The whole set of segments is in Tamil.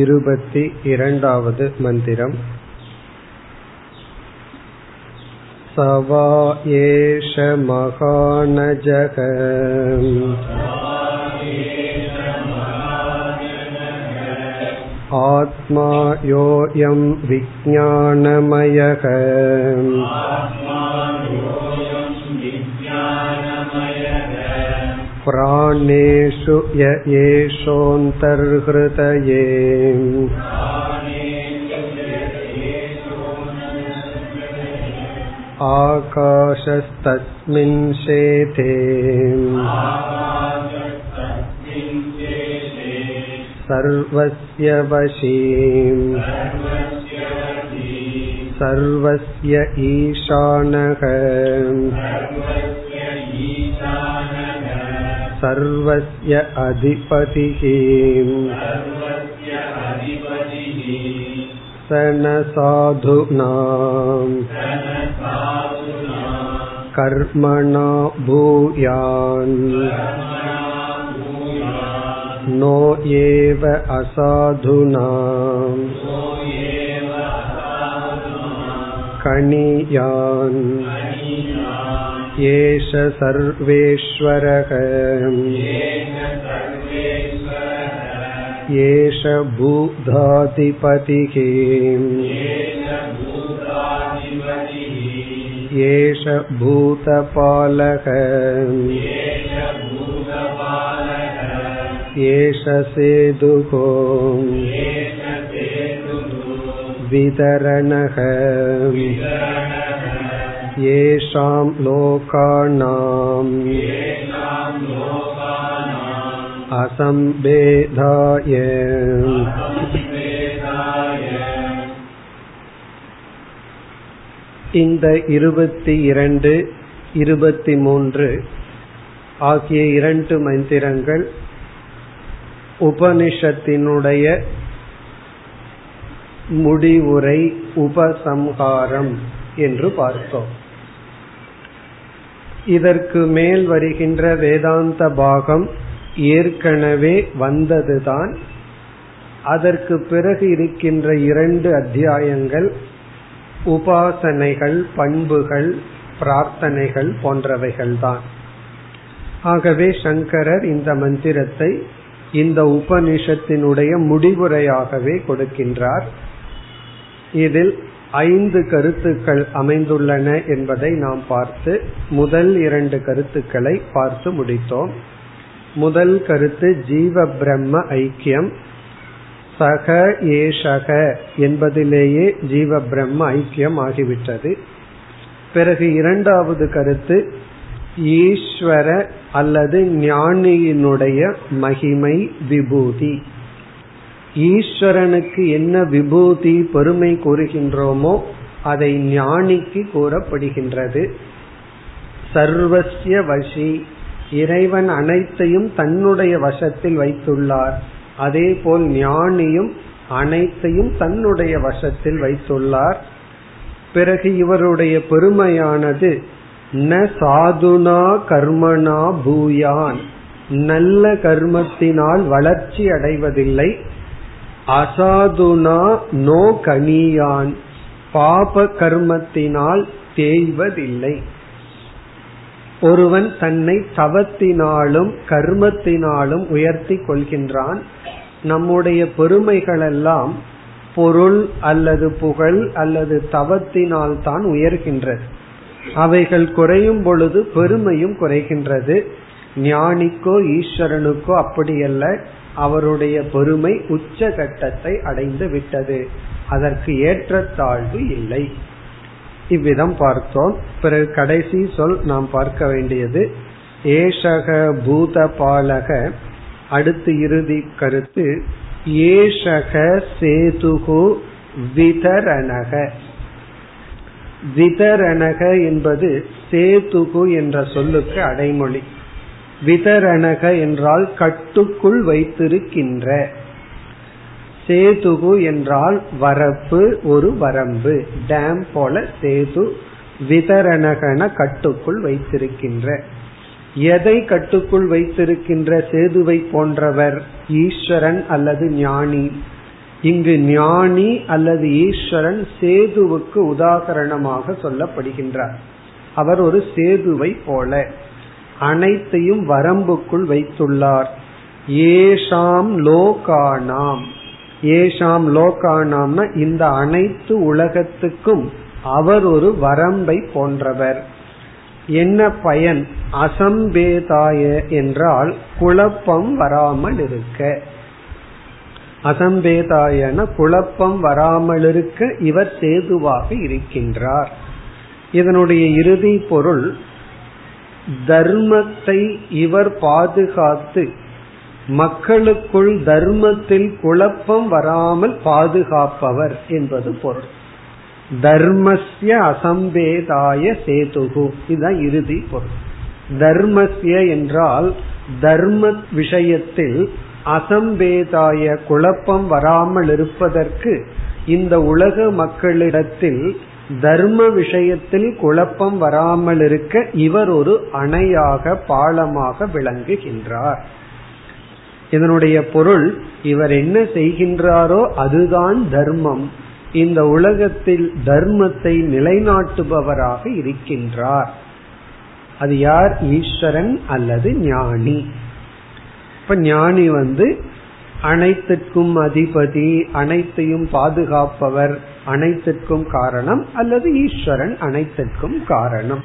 இருபति இரண்டாவது मन्दिरम् स वा एष महानजः आत्मा योऽयं विज्ञानमयः प्राणेषु य एषोऽन्तर्हृतये आकाशस्तस्मिन् शेते सर्वस्य वशी सर्वस्य ईशानः सर्वस्य अधिपतिः स न साधूनाम् कर्मणा भूयान् नो एव असाधुना कणीयान् एष सर्वेश्वरः एष भूधाधिपतिः एष भूतपालः एष सेतुः वितरणः येषां लोकानाम् असम्भेदाय இந்த இருபத்தி இரண்டு இருபத்தி மூன்று ஆகிய இரண்டு மந்திரங்கள் உபனிஷத்தினுடைய முடிவுரை உபசம்ஹாரம் என்று பார்த்தோம் இதற்கு மேல் வருகின்ற வேதாந்த பாகம் ஏற்கனவே வந்ததுதான். அதற்கு பிறகு இருக்கின்ற இரண்டு அத்தியாயங்கள் உபாசனைகள் பண்புகள் பிரார்த்தனைகள் போன்றவைகள்தான். ஆகவே சங்கரர் இந்த மந்திரத்தை இந்த உபனிஷத்தினுடைய முடிவுரையாகவே கொடுக்கின்றார். இதில் ஐந்து கருத்துக்கள் அமைந்துள்ளன என்பதை நாம் பார்த்து முதல் இரண்டு கருத்துக்களை பார்த்து முடித்தோம். முதல் கருத்து ஜீவ பிரம்ம ஐக்கியம். சக ஏஷக என்பதிலேயே ஜீவ பிரம்ம ஐக்கியம் ஆகிவிட்டது. பிறகு இரண்டாவது கருத்து ஈஸ்வர அல்லது ஞானியினுடைய மகிமை விபூதி. ஈஸ்வரனுக்கு என்ன விபூதி பெருமை கூறுகின்றோமோ அதை ஞானிக்கு கூறப்படுகின்றது. சர்வசிய வசி இறைவன் அனைத்தையும் தன்னுடைய வசத்தில் வைத்துள்ளார். அதே போல் ஞானியும் அனைத்தையும் தன்னுடைய வசத்தில் வைத்துள்ளார். பிறகு இவருடைய பெருமையானது ந சாதுனா கர்மனா பூயான். நல்ல கர்மத்தினால் வளர்ச்சி அடைவதில்லை. அசாதுனா நோ கனியான். பாப கர்மத்தினால் தேய்வதில்லை. ஒருவன் தன்னை தவத்தினாலும் கர்மத்தினாலும் உயர்த்தி கொள்கின்றான். நம்முடைய பெருமைகளெல்லாம் பொருள் அல்லது புகழ் அல்லது தவத்தினால் தான் உயர்கின்றது. அவைகள் குறையும் பொழுது பெருமையும் குறைகின்றது. ஞானிக்கோ ஈஸ்வரனுக்கோ அப்படியல்ல. அவருடைய பெருமை உச்ச கட்டத்தை அடைந்து விட்டது. அதற்கு ஏற்றத்தாழ்வு இல்லை. இவ்விதம் பார்த்தோம். பிறகு கடைசி சொல் நாம் பார்க்க வேண்டியது ஏஷக பூத பாலக அடுத்து இறுதி கருத்து ஏஷக சேதுகு விதரணக. விதரணக என்பது சேதுகு என்ற சொல்லுக்கு அடைமொழி. விதரணக என்றால் கட்டுக்குள் வைத்திருக்கின்ற. சேதுகு என்றால் வரப்பு ஒரு வரம்பு. டேம் போல சேது விதரணகன கட்டுக்குள் வைத்திருக்கின்ற. எதை கட்டுக்குள் வைத்திருக்கின்ற சேதுவை போன்றவர்? ஈஸ்வரன் அல்லது ஞானி. இங்கு ஞானி அல்லது ஈஸ்வரன் சேதுவுக்கு உதாகரணமாக சொல்லப்படுகின்றார். அவர் ஒரு சேதுவை போல. அனைத்தையும் வரம்புக்குள் வைத்துள்ளார். ஏஷாம் லோகானாம். ஏஷாம் லோகானாம்னா இந்த அனைத்து உலகத்துக்கும் அவர் ஒரு வரம்பை போன்றவர். என்ன பயன்? அசம்பேதாய என்றால் குழப்பம் வராமல் இருக்க. அசம்பேதாயன குழப்பம் வராமல் இருக்க இவர் சேதுவாக இருக்கின்றார். இதனுடைய இறுதி பொருள் தர்மத்தை இவர் பாதுகாத்து மக்களுக்குள் தர்மத்தில் குழப்பம் வராமல் பாதுகாப்பவர் என்பது பொருள். தர்மஸ்ய அசம்பேதாய சேதுகு. இதுதான் இறுதி பொருள். தர்மஸ்ய என்றால் தர்ம விஷயத்தில் அசம்பேதாய குழப்பம் வராமல் இருப்பதற்கு இந்த உலக மக்களிடத்தில் தர்ம விஷயத்தில் குழப்பம் வராமல் இருக்க இவர் ஒரு அணையாக பாலமாக விளங்குகின்றார். இதனுடைய பொருள் இவர் என்ன செய்கின்றாரோ அதுதான் தர்மம். இந்த உலகத்தில் தர்மத்தை நிலைநாட்டுபவராக இருக்கின்றார். அது யார்? ஈஸ்வரன் அல்லது ஞானி. இப்ப ஞானி வந்து அனைத்துக்கும் அதிபதி அனைத்தையும் பாதுகாப்பவர் அனைத்திற்கும் காரணம் அல்லது ஈஸ்வரன் அனைத்திற்கும் காரணம்.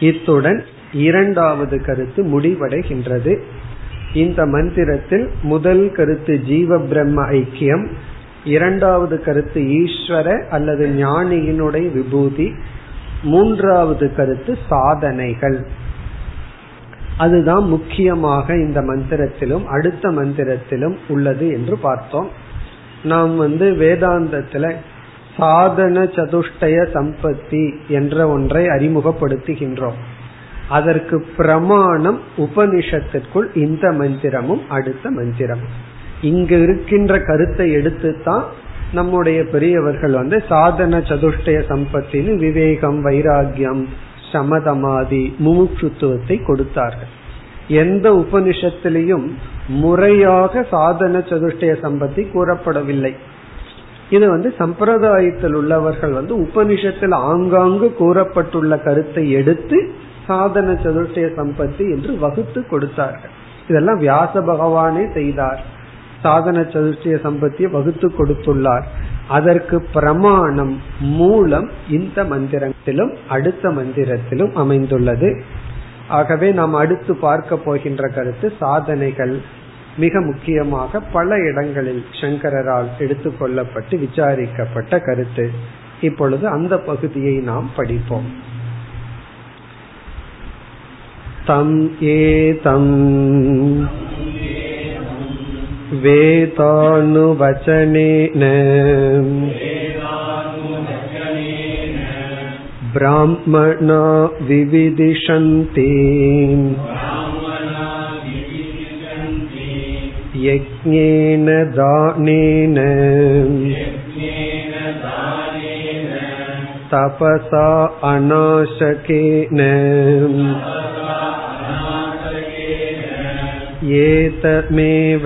இத்துடன் இரண்டாவது கருத்து முடிவடைகின்றது. இந்த மந்திரத்தில் முதல் கருத்து ஜீவ பிரம்ம ஐக்கியம் இரண்டாவது கருத்து ஈஸ்வர அல்லது ஞானியினுடைய விபூதி மூன்றாவது கருத்து சாதனைகள். அதுதான் முக்கியமாக இந்த மந்திரத்திலும் அடுத்த மந்திரத்திலும் உள்ளது என்று பார்த்தோம். நாம் வந்து வேதாந்தத்துல சாதன சதுஷ்டய சம்பத்தி என்ற ஒன்றை அறிமுகப்படுத்துகின்றோம். அதற்கு பிரமாணம் உபனிஷத்திற்குள் இந்த மந்திரமும் அடுத்த மந்திரம் இங்கு இருக்கின்ற கருத்தை எடுத்துத்தான் நம்முடைய பெரியவர்கள் வந்து சாதன சதுஷ்டய சம்பத்தின்னு விவேகம் வைராகியம் சமதமாதி முமுட்சுத்துவத்தை கொடுத்தார்கள். எந்த உபனிஷத்திலையும் முறையாக சாதன சதுஷ்டய சம்பத்தி கூறப்படவில்லை. இது வந்து சம்பிரதாயத்தில் உள்ளவர்கள் வந்து உபனிஷத்தில் ஆங்காங்கு கூறப்பட்டுள்ள கருத்தை எடுத்து சாதன சதுஷ்டய சம்பத்தி என்று வகுத்து கொடுத்தார்கள். இதெல்லாம் வியாச பகவானே செய்தார். சாதன சதுஷ்டய சம்பத்தியை வகுத்து கொடுத்துள்ளார். அதற்கு பிரமாணம் மூலம் இந்த மந்திரத்திலும் அடுத்த மந்திரத்திலும் அமைந்துள்ளது. ஆகவே நாம் அடுத்து பார்க்க போகின்ற கருத்து சாதனைகள் மிக முக்கியமாக பல இடங்களில் சங்கரால் எடுத்துக்கொள்ளப்பட்டு விசாரிக்கப்பட்ட கருத்து இப்பொழுது அந்த பகுதியை நாம் படிப்போம் தம் ஏதம் वेदानुवचनेन ब्राह्मणा विविदिशन्ति यज्ञेन दानेन तपसा अनाशकेन एतमेव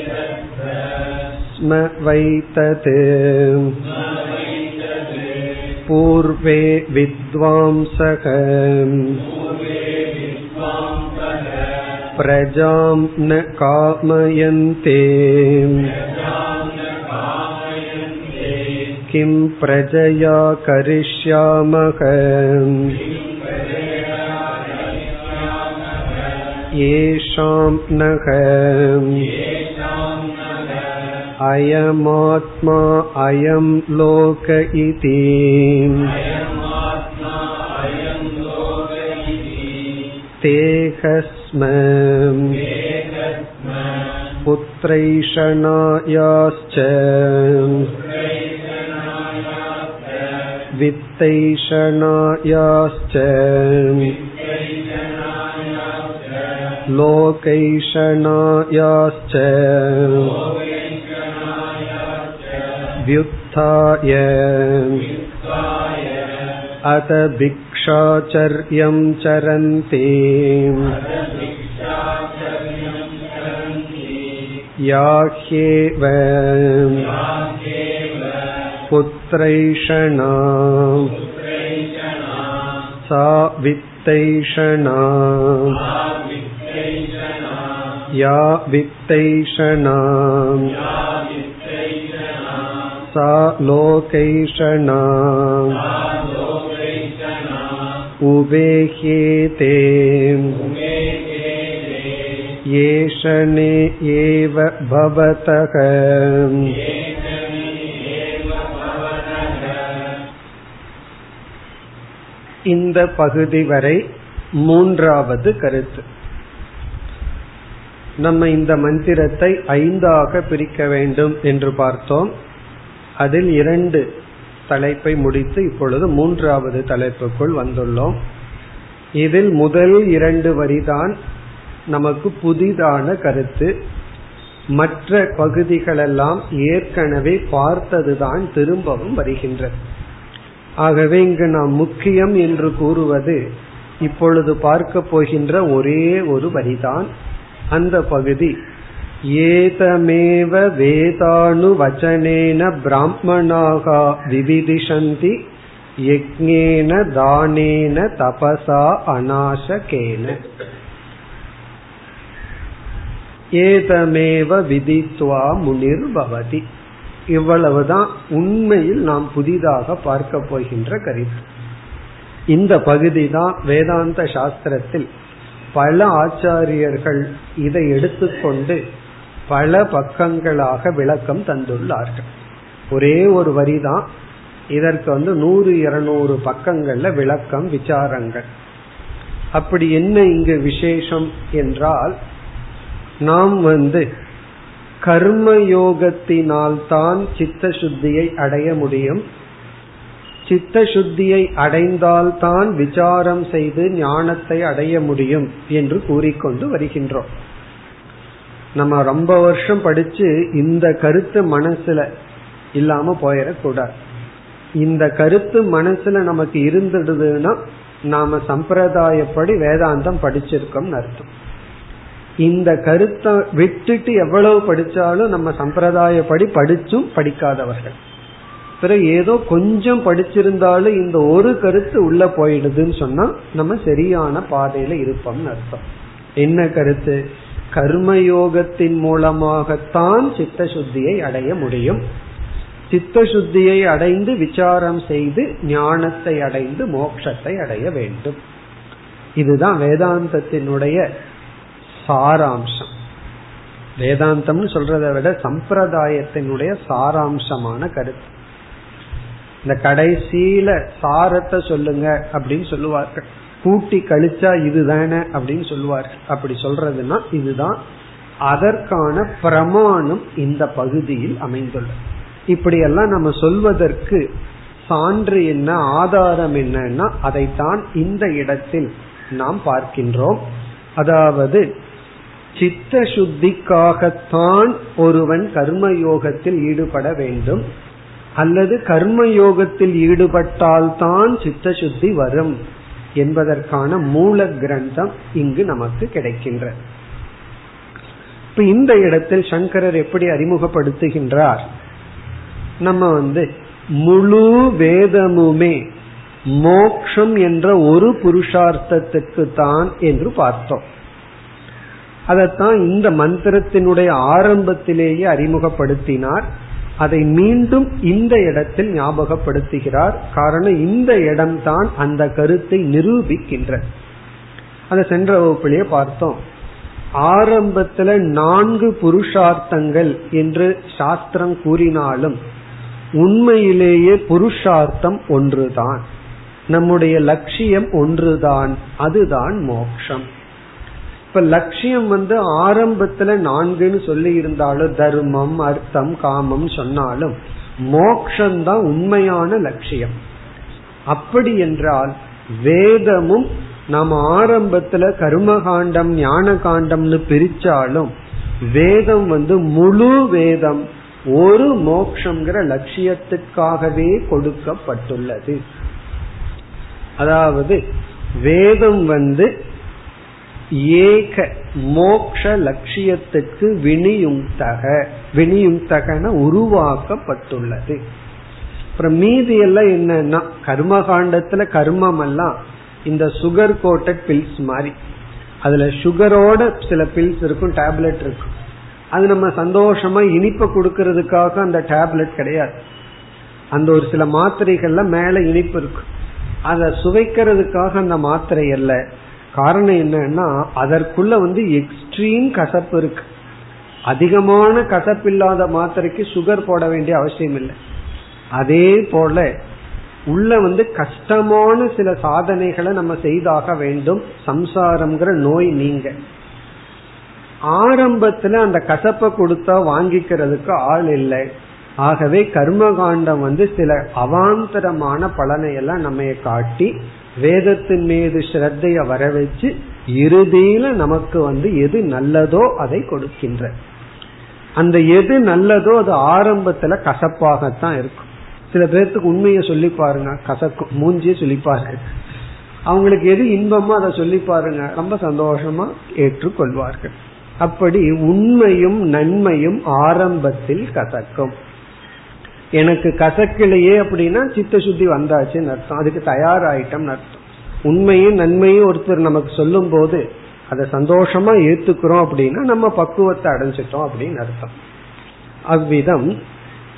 स्म वैतत्। पूर्वे विद्वांसः। प्रजां न कामयन्ते। किं प्रजया करिष्यामः। येषां नः। अयमात्मा अयं लोक इति तेहस्म पुत्रैषणायाश्च वित्तैषणायाश्च लोकैषणायाश्च व्युत्थाय अत भिक्षाचर्यं चरन्ति या ह्येव पुत्रैषणा सा वित्तैषणा या वित्तैषणा सा लोकैषणा उबेह्येते येषणे एव भवतः இந்த பகுதி வரை மூன்றாவது கருத்து நம்ம இந்த மந்திரத்தை ஐந்தாக பிரிக்க வேண்டும் என்று பார்த்தோம் அதில் இரண்டு தலைப்பை முடித்து இப்பொழுது மூன்றாவது தலைப்புக்குள் வந்துள்ளோம். இதில் முதல் இரண்டு வரிதான் நமக்கு புதிதான கருத்து. மற்ற பகுதிகளெல்லாம் ஏற்கனவே பார்த்ததுதான் திரும்பவும் வருகின்றது. ஆகவே இங்கு நாம் முக்கியம் என்று கூறுவது இப்பொழுது பார்க்க போகின்ற ஒரே ஒரு வரிதான். அந்த பகுதி ஏதமேவ வேதானு வச்சனேன பிராமணாகா விவிதிஷந்தி யக்ஞேன தானேன தபசா அநாசகேன. ஏதமேவ விதித்வா முனிர் பவதி இவ்வளவுதான் உண்மையில் நாம் புதிதாக பார்க்க போகின்ற கருத்து. இந்த பகுதி தான் வேதாந்த சாஸ்திரத்தில் பல ஆச்சாரியர்கள் இதை எடுத்துக்கொண்டு பல பக்கங்களாக விளக்கம் தந்துள்ளார்கள். ஒரே ஒரு வரிதான். இதற்கு வந்து நூறு இருநூறு பக்கங்கள்ல விளக்கம் விசாரங்கள். அப்படி என்ன இங்கு விசேஷம் என்றால் நாம் வந்து கர்ம யோகத்தினால்தான் சித்த சுத்தியை அடைய முடியும். சித்த சுத்தியை அடைந்தால்தான் விசாரம் செய்து ஞானத்தை அடைய முடியும் என்று கூறிக்கொண்டு வருகின்றோம். நம்ம ரொம்ப வருஷம் படிச்சு இந்த கருத்து மனசுல இல்லாம போயிடக்கூடாது. இந்த கருத்து மனசுல நமக்கு இருந்துடுதுன்னா நாம சம்பிரதாயப்படி வேதாந்தம் படிச்சிருக்கோம்னு அர்த்தம். இந்த கருத்தை விட்டுட்டு எவ்வளவு படிச்சாலும் நம்ம சம்பிரதாயப்படி படிச்சும் படிக்காதவர்கள். பிறகு ஏதோ கொஞ்சம் படிச்சிருந்தாலும் இந்த ஒரு கருத்து உள்ள போயிடுதுன்னு சொன்னா நம்ம சரியான பாதையில இருப்போம்னு அர்த்தம். என்ன கருத்து? கர்மயோகத்தின் மூலமாகத்தான் சித்த சுத்தியை அடைய முடியும். சித்த சுத்தியை அடைந்து விசாரம் செய்து ஞானத்தை அடைந்து மோட்சத்தை அடைய வேண்டும். இதுதான் வேதாந்தத்தினுடைய சாராம்சம். வேதாந்தம்னு சொல்றதை விட சம்பிரதாயத்தினுடைய சாராம்சமான கருத்து. இந்த கடைசியில சாரத்தை சொல்லுங்க அப்படின்னு சொல்லுவார்கள். கூட்டி கழிச்சா இதுதானே அப்படின்னு சொல்லுவார். அப்படி சொல்றதுன்னா இதுதான் அதற்கான பிரமாணம் இந்த பகுதியில் அமைந்துள்ளது. இப்படியெல்லாம் நம்ம சொல்வதற்கு சான்று என்ன ஆதாரம் என்னன்னா அதைத்தான் இந்த இடத்தில் நாம் பார்க்கின்றோம். அதாவது சித்த சுத்திக்காகத்தான் ஒருவன் கர்மயோகத்தில் ஈடுபட வேண்டும். அல்லது கர்மயோகத்தில் ஈடுபட்டால்தான் சித்த சுத்தி வரும். என்பதற்கான மூல கிரந்தம் இங்கு நமக்கு கிடைக்கின்ற இப்ப இந்த இடத்தில் சங்கரர் எப்படி அறிமுகப்படுத்துகின்றார்? நம்ம வந்து முழு வேதமுமே மோக்ஷம் என்ற ஒரு புருஷார்த்தத்துக்கு தான் என்று பார்த்தோம். அதைத்தான் இந்த மந்திரத்தினுடைய ஆரம்பத்திலேயே அறிமுகப்படுத்தினார். அதை மீண்டும் இந்த இடத்தில் ஞாபகப்படுத்துகிறார். காரணம் இந்த இடம்தான் அந்த கருத்தை நிரூபிக்கின்ற அதை சென்ற வகுப்பிலேயே பார்த்தோம். ஆரம்பத்துல நான்கு புருஷார்த்தங்கள் என்று சாஸ்திரம் கூறினாலும் உண்மையிலேயே புருஷார்த்தம் ஒன்றுதான். நம்முடைய லட்சியம் ஒன்றுதான். அதுதான் மோக்ஷம். இப்ப லட்சியம் வந்து ஆரம்பத்துல நான்குன்னு சொல்லி இருந்தாலும் தர்மம் அர்த்தம் காமம் சொன்னாலும் மோக்ஷந்தான் உண்மையான லட்சியம். அப்படி என்றால் வேதமும் நம்ம ஆரம்பத்துல கர்மகாண்டம் ஞான காண்டம்னு பிரிச்சாலும் வேதம் வந்து முழு வேதம் ஒரு மோக்ஷங்கிற லட்சியத்துக்காகவே கொடுக்கப்பட்டுள்ளது. அதாவது வேதம் வந்து ஏக மோக்ஷ லட்சியத்துக்கு வினியுக்தக வினியுக்தகன உருவாக்கப்பட்டுள்ளது. அப்புறம் மீதி எல்லாம் என்னன்னா கர்மகாண்டத்துல கர்மம் எல்லாம் இந்த சுகர் கோட்டட் பில்ஸ் மாதிரி. அதுல சுகரோட சில பில்ஸ் இருக்கும் டேப்லெட் இருக்கும். அது நம்ம சந்தோஷமா இனிப்பு கொடுக்கறதுக்காக அந்த டேப்லெட் கிடையாது. அந்த ஒரு சில மாத்திரைகள்ல மேல இனிப்பு இருக்கும் அதை சுவைக்கிறதுக்காக அந்த மாத்திரை அல்ல. காரணம் என்னன்னா அதற்குள்ள வந்து எக்ஸ்ட்ரீம் கசப்பு இருக்கு. அதிகமான கசப்பில்லாத மாத்திரைக்கு சுகர் போட வேண்டிய அவசியம் இல்லை. அதே போல உள்ள வந்து கஷ்டமான சில சாதனைகளை நம்ம செய்தாக வேண்டும். சம்சாரம்ங்கிற நோய் நீங்க. ஆரம்பத்துல அந்த கசப்பை கொடுத்தா வாங்கிக்கிறதுக்கு ஆள் இல்லை. ஆகவே கர்மகாண்டம் வந்து சில அவாந்தரமான பலனை எல்லாம் நம்ம காட்டி வேதத்தின் மீது ஸ்ரத்தைய வர வச்சு இறுதியில நமக்கு வந்து எது நல்லதோ அதை கொடுக்கின்ற. அந்த எது நல்லதோ அது ஆரம்பத்துல கசப்பாகத்தான் இருக்கும். சில பேர்த்துக்கு உண்மையை சொல்லி பாருங்க கசக்கும் மூஞ்சியே சொல்லி பாருங்க அவங்களுக்கு எது இன்பமோ அதை சொல்லி பாருங்க ரொம்ப சந்தோஷமா ஏற்றுக்கொள்வார்கள். அப்படி உண்மையும் நன்மையும் ஆரம்பத்தில் கசக்கும். எனக்கு கசக்கிலேயே அப்படின்னா சித்த சுத்தி வந்தாச்சுன்னு அர்த்தம். அதுக்கு தயாராயிட்டம் அர்த்தம். உண்மையும் நன்மையும் ஒருத்தர் நமக்கு சொல்லும் போது அதை சந்தோஷமா ஏத்துக்கிறோம் அப்படின்னா நம்ம பக்குவத்தை அடைஞ்சிட்டோம் அப்படின்னு அர்த்தம். அவ்விதம்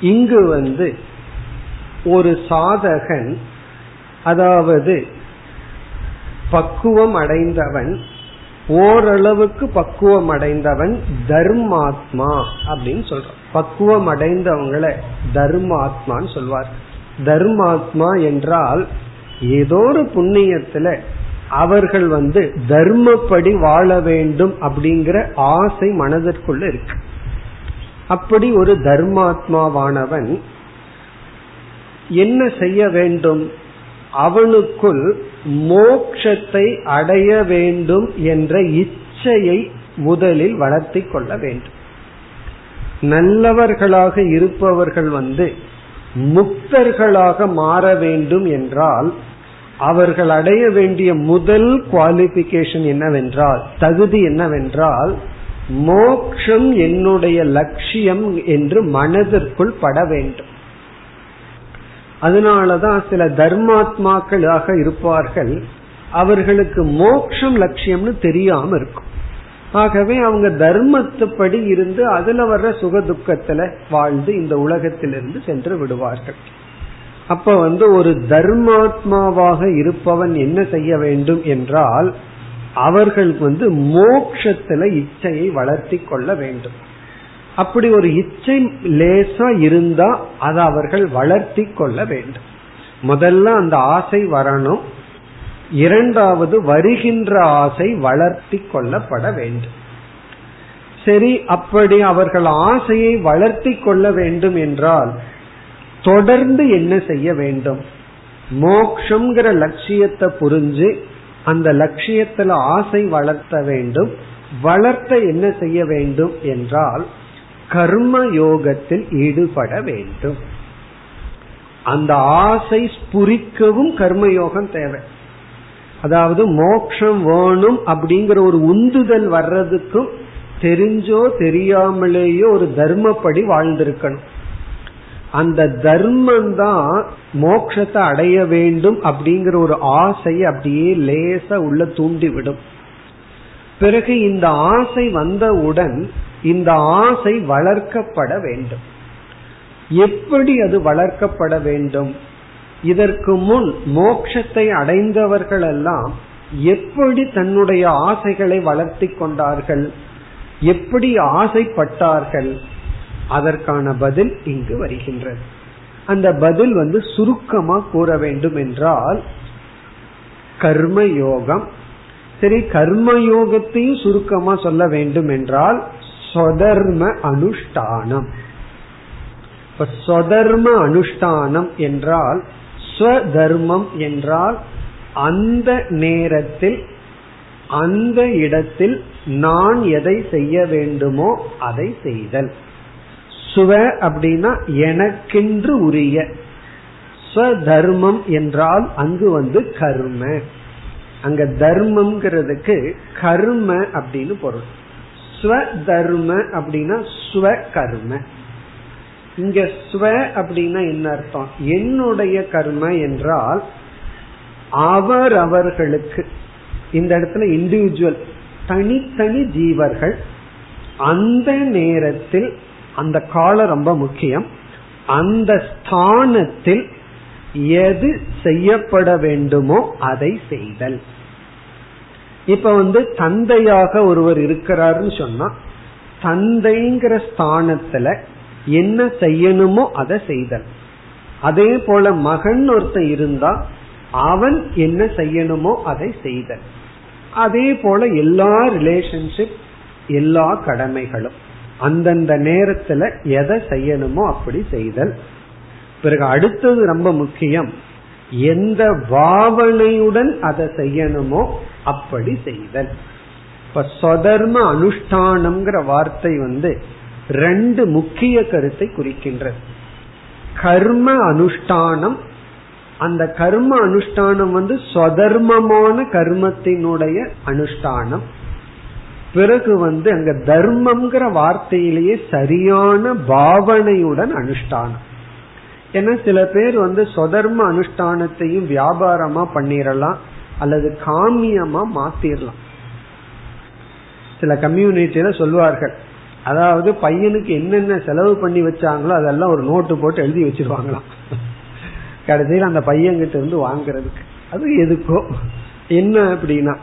இங்கு வந்து ஒரு சாதகன் அதாவது பக்குவம் அடைந்தவன் ஓரளவுக்கு பக்குவம் அடைந்தவன் தர்மாத்மா அப்படின்னு சொல்றான் பக்குவம் அடைந்தவங்களை தர்மாத்மான்னு சொல்வார். தர்மாத்மா என்றால் ஏதோ ஒரு புண்ணியத்துல அவர்கள் வந்து தர்மப்படி வாழ வேண்டும் அப்படிங்கிற ஆசை மனதிற்குள்ள இருக்கு. அப்படி ஒரு தர்மாத்மாவானவன் என்ன செய்ய வேண்டும்? அவனுக்குள் மோக்ஷத்தை அடைய வேண்டும் என்ற இச்சையை முதலில் வளர்த்தி கொள்ள வேண்டும். நல்லவர்களாக இருப்பவர்கள் வந்து முக்தர்களாக மாற வேண்டும் என்றால் அவர்கள் அடைய வேண்டிய முதல் குவாலிபிகேஷன் என்னவென்றால் தகுதி என்னவென்றால் மோக்ஷம் என்னுடைய லட்சியம் என்று மனதிற்குள் பட வேண்டும். அதனாலதான் சில தர்மாத்மாக்களாக இருப்பார்கள் அவர்களுக்கு மோக்ஷம் லட்சியம்னு தெரியாம இருக்கும். ஆகவே அவங்க தர்மத்துப்படி இருந்து அதுல வர்ற சுக துக்கத்துல வாழ்ந்து இந்த உலகத்திலிருந்து சென்று விடுவார்கள். அப்ப வந்து ஒரு தர்மாத்மாவாக இருப்பவன் என்ன செய்ய வேண்டும் என்றால் அவர்கள் வந்து மோக்ஷத்துல இச்சையை வளர்த்தி கொள்ள வேண்டும். அப்படி ஒரு இச்சை லேசா இருந்தா அதை அவர்கள் வளர்த்தி கொள்ள வேண்டும். முதல்ல அந்த ஆசை வரணும். இரண்டாவது வருகின்ற ஆசை வளர்த்தி கொள்ளப்பட வேண்டும். சரி அப்படி அவர்கள் ஆசையை வளர்த்தி கொள்ள வேண்டும் என்றால் தொடர்ந்து என்ன செய்ய வேண்டும்? மோக்ஷங்கிற லட்சியத்தை புரிஞ்சு அந்த லட்சியத்துல ஆசை வளர்த்த வேண்டும். வளர்த்த என்ன செய்ய வேண்டும் என்றால் கர்ம யோகத்தில் ஈடுபட வேண்டும். அந்த ஆசை ஸ்புரிக்கவும் கர்மயோகம் தேவை. அதாவது மோக்ஷம் வேணும் அப்படிங்கிற ஒரு உந்துதல் வர்றதுக்கும் தெரிஞ்சோ தெரியாமலேயோ ஒரு தர்மப்படி வாழ்ந்திருக்கணும். அந்த தர்மம் தான் மோக்ஷத்தை அடைய வேண்டும் அப்படிங்கிற ஒரு ஆசை அப்படியே லேச உள்ள தூண்டிவிடும். பிறகு இந்த ஆசை வந்தவுடன் இந்த ஆசை வளர்க்கப்பட வேண்டும். எப்படி அது வளர்க்கப்பட வேண்டும்? இதற்கு முன் மோட்சத்தை அடைந்தவர்கள் எல்லாம் எப்படி தன்னுடைய ஆசைகளை வளர்த்தி கொண்டார்கள் எப்படி ஆசைப்பட்டார்கள் அதற்கான பதில் இங்கு வருகின்றது. அந்த பதில் வந்து சுருக்கமா கூற வேண்டும் என்றால் கர்ம யோகம் சரி கர்மயோகத்தையும் சுருக்கமா சொல்ல வேண்டும் என்றால் சொதர்ம அனுஷ்டானம். இப்ப சொதர்ம அனுஷ்டானம் என்றால் ஸ்வதர்மம் என்றால் அந்த நேரத்தில் அந்த இடத்தில் நான் எதை செய்ய வேண்டுமோ அதை செய்தல். சுவ அப்படின்னா எனக்கென்று உரிய. ஸ்வதர்மம் என்றால் அங்கு வந்து கர்ம. அங்க தர்மம்ங்கிறதுக்கு கர்ம அப்படின்னு பொருள். ஸ்வதர்ம அப்படின்னா ஸ்வ கர்ம இங்க ஸ்வ அப்படின்னா என்ன அர்த்தம்? என்னுடைய கர்ம என்றால் அவர் அவர்களுக்கு இந்த இடத்துல இண்டிவிஜுவல் தனித்தனி ஜீவர்கள். அந்த நேரத்தில் அந்த காலம் ரொம்ப முக்கியம். அந்த ஸ்தானத்தில் எது செய்யப்பட வேண்டுமோ அதை செய்தல். இப்ப வந்து தந்தையாக ஒருவர் இருக்கிறாருன்னு சொன்னா தந்தைங்கிற ஸ்தானத்துல என்ன செய்யணுமோ அதை செய்தல். அதே போல மகன் ஒருத்தன் இருந்தா அவன் என்ன செய்யணுமோ அதை செய்தல். அதே போல எல்லா ரிலேஷன்ஷிப் எல்லா கடமைகளும். அந்தந்த நேரத்துல எதை செய்யணுமோ அப்படி செய்தல். பிறகு அடுத்தது ரொம்ப முக்கியம் எந்த பாவனையுடன் அதை செய்யணுமோ அப்படி செய்தல். இப்ப சொதர்ம அனுஷ்டானம்ங்கிற வார்த்தை வந்து ரெண்டு முக்கிய கருத்தை குறிக்கின்றது. கர்ம அனுஷ்டானம். அந்த கர்ம அனுஷ்டானம் வந்து சொதர்மமான கர்மத்தினுடைய அனுஷ்டானம். பிறகு வந்து அங்க தர்மம்ங்கிற வார்த்தையிலேயே சரியான பாவனையுடன் அனுஷ்டானம். ஏன்னா சில பேர் வந்து சொதர்ம அனுஷ்டானத்தையும் வியாபாரமா பண்ணிடலாம் அல்லது காமியமா மாத்திரலாம். சில கம்யூனிட்டியில சொல்லுவார்கள் அதாவது பையனுக்கு என்னென்ன செலவு பண்ணி வச்சாங்களோ அதெல்லாம் ஒரு நோட்டு போட்டு எழுதி வச்சிருவாங்களாம். கடைசியில் அந்த பையன்கிட்ட இருந்து வாங்குறதுக்கு. அது எதுக்கோ? என்ன அப்படின்னா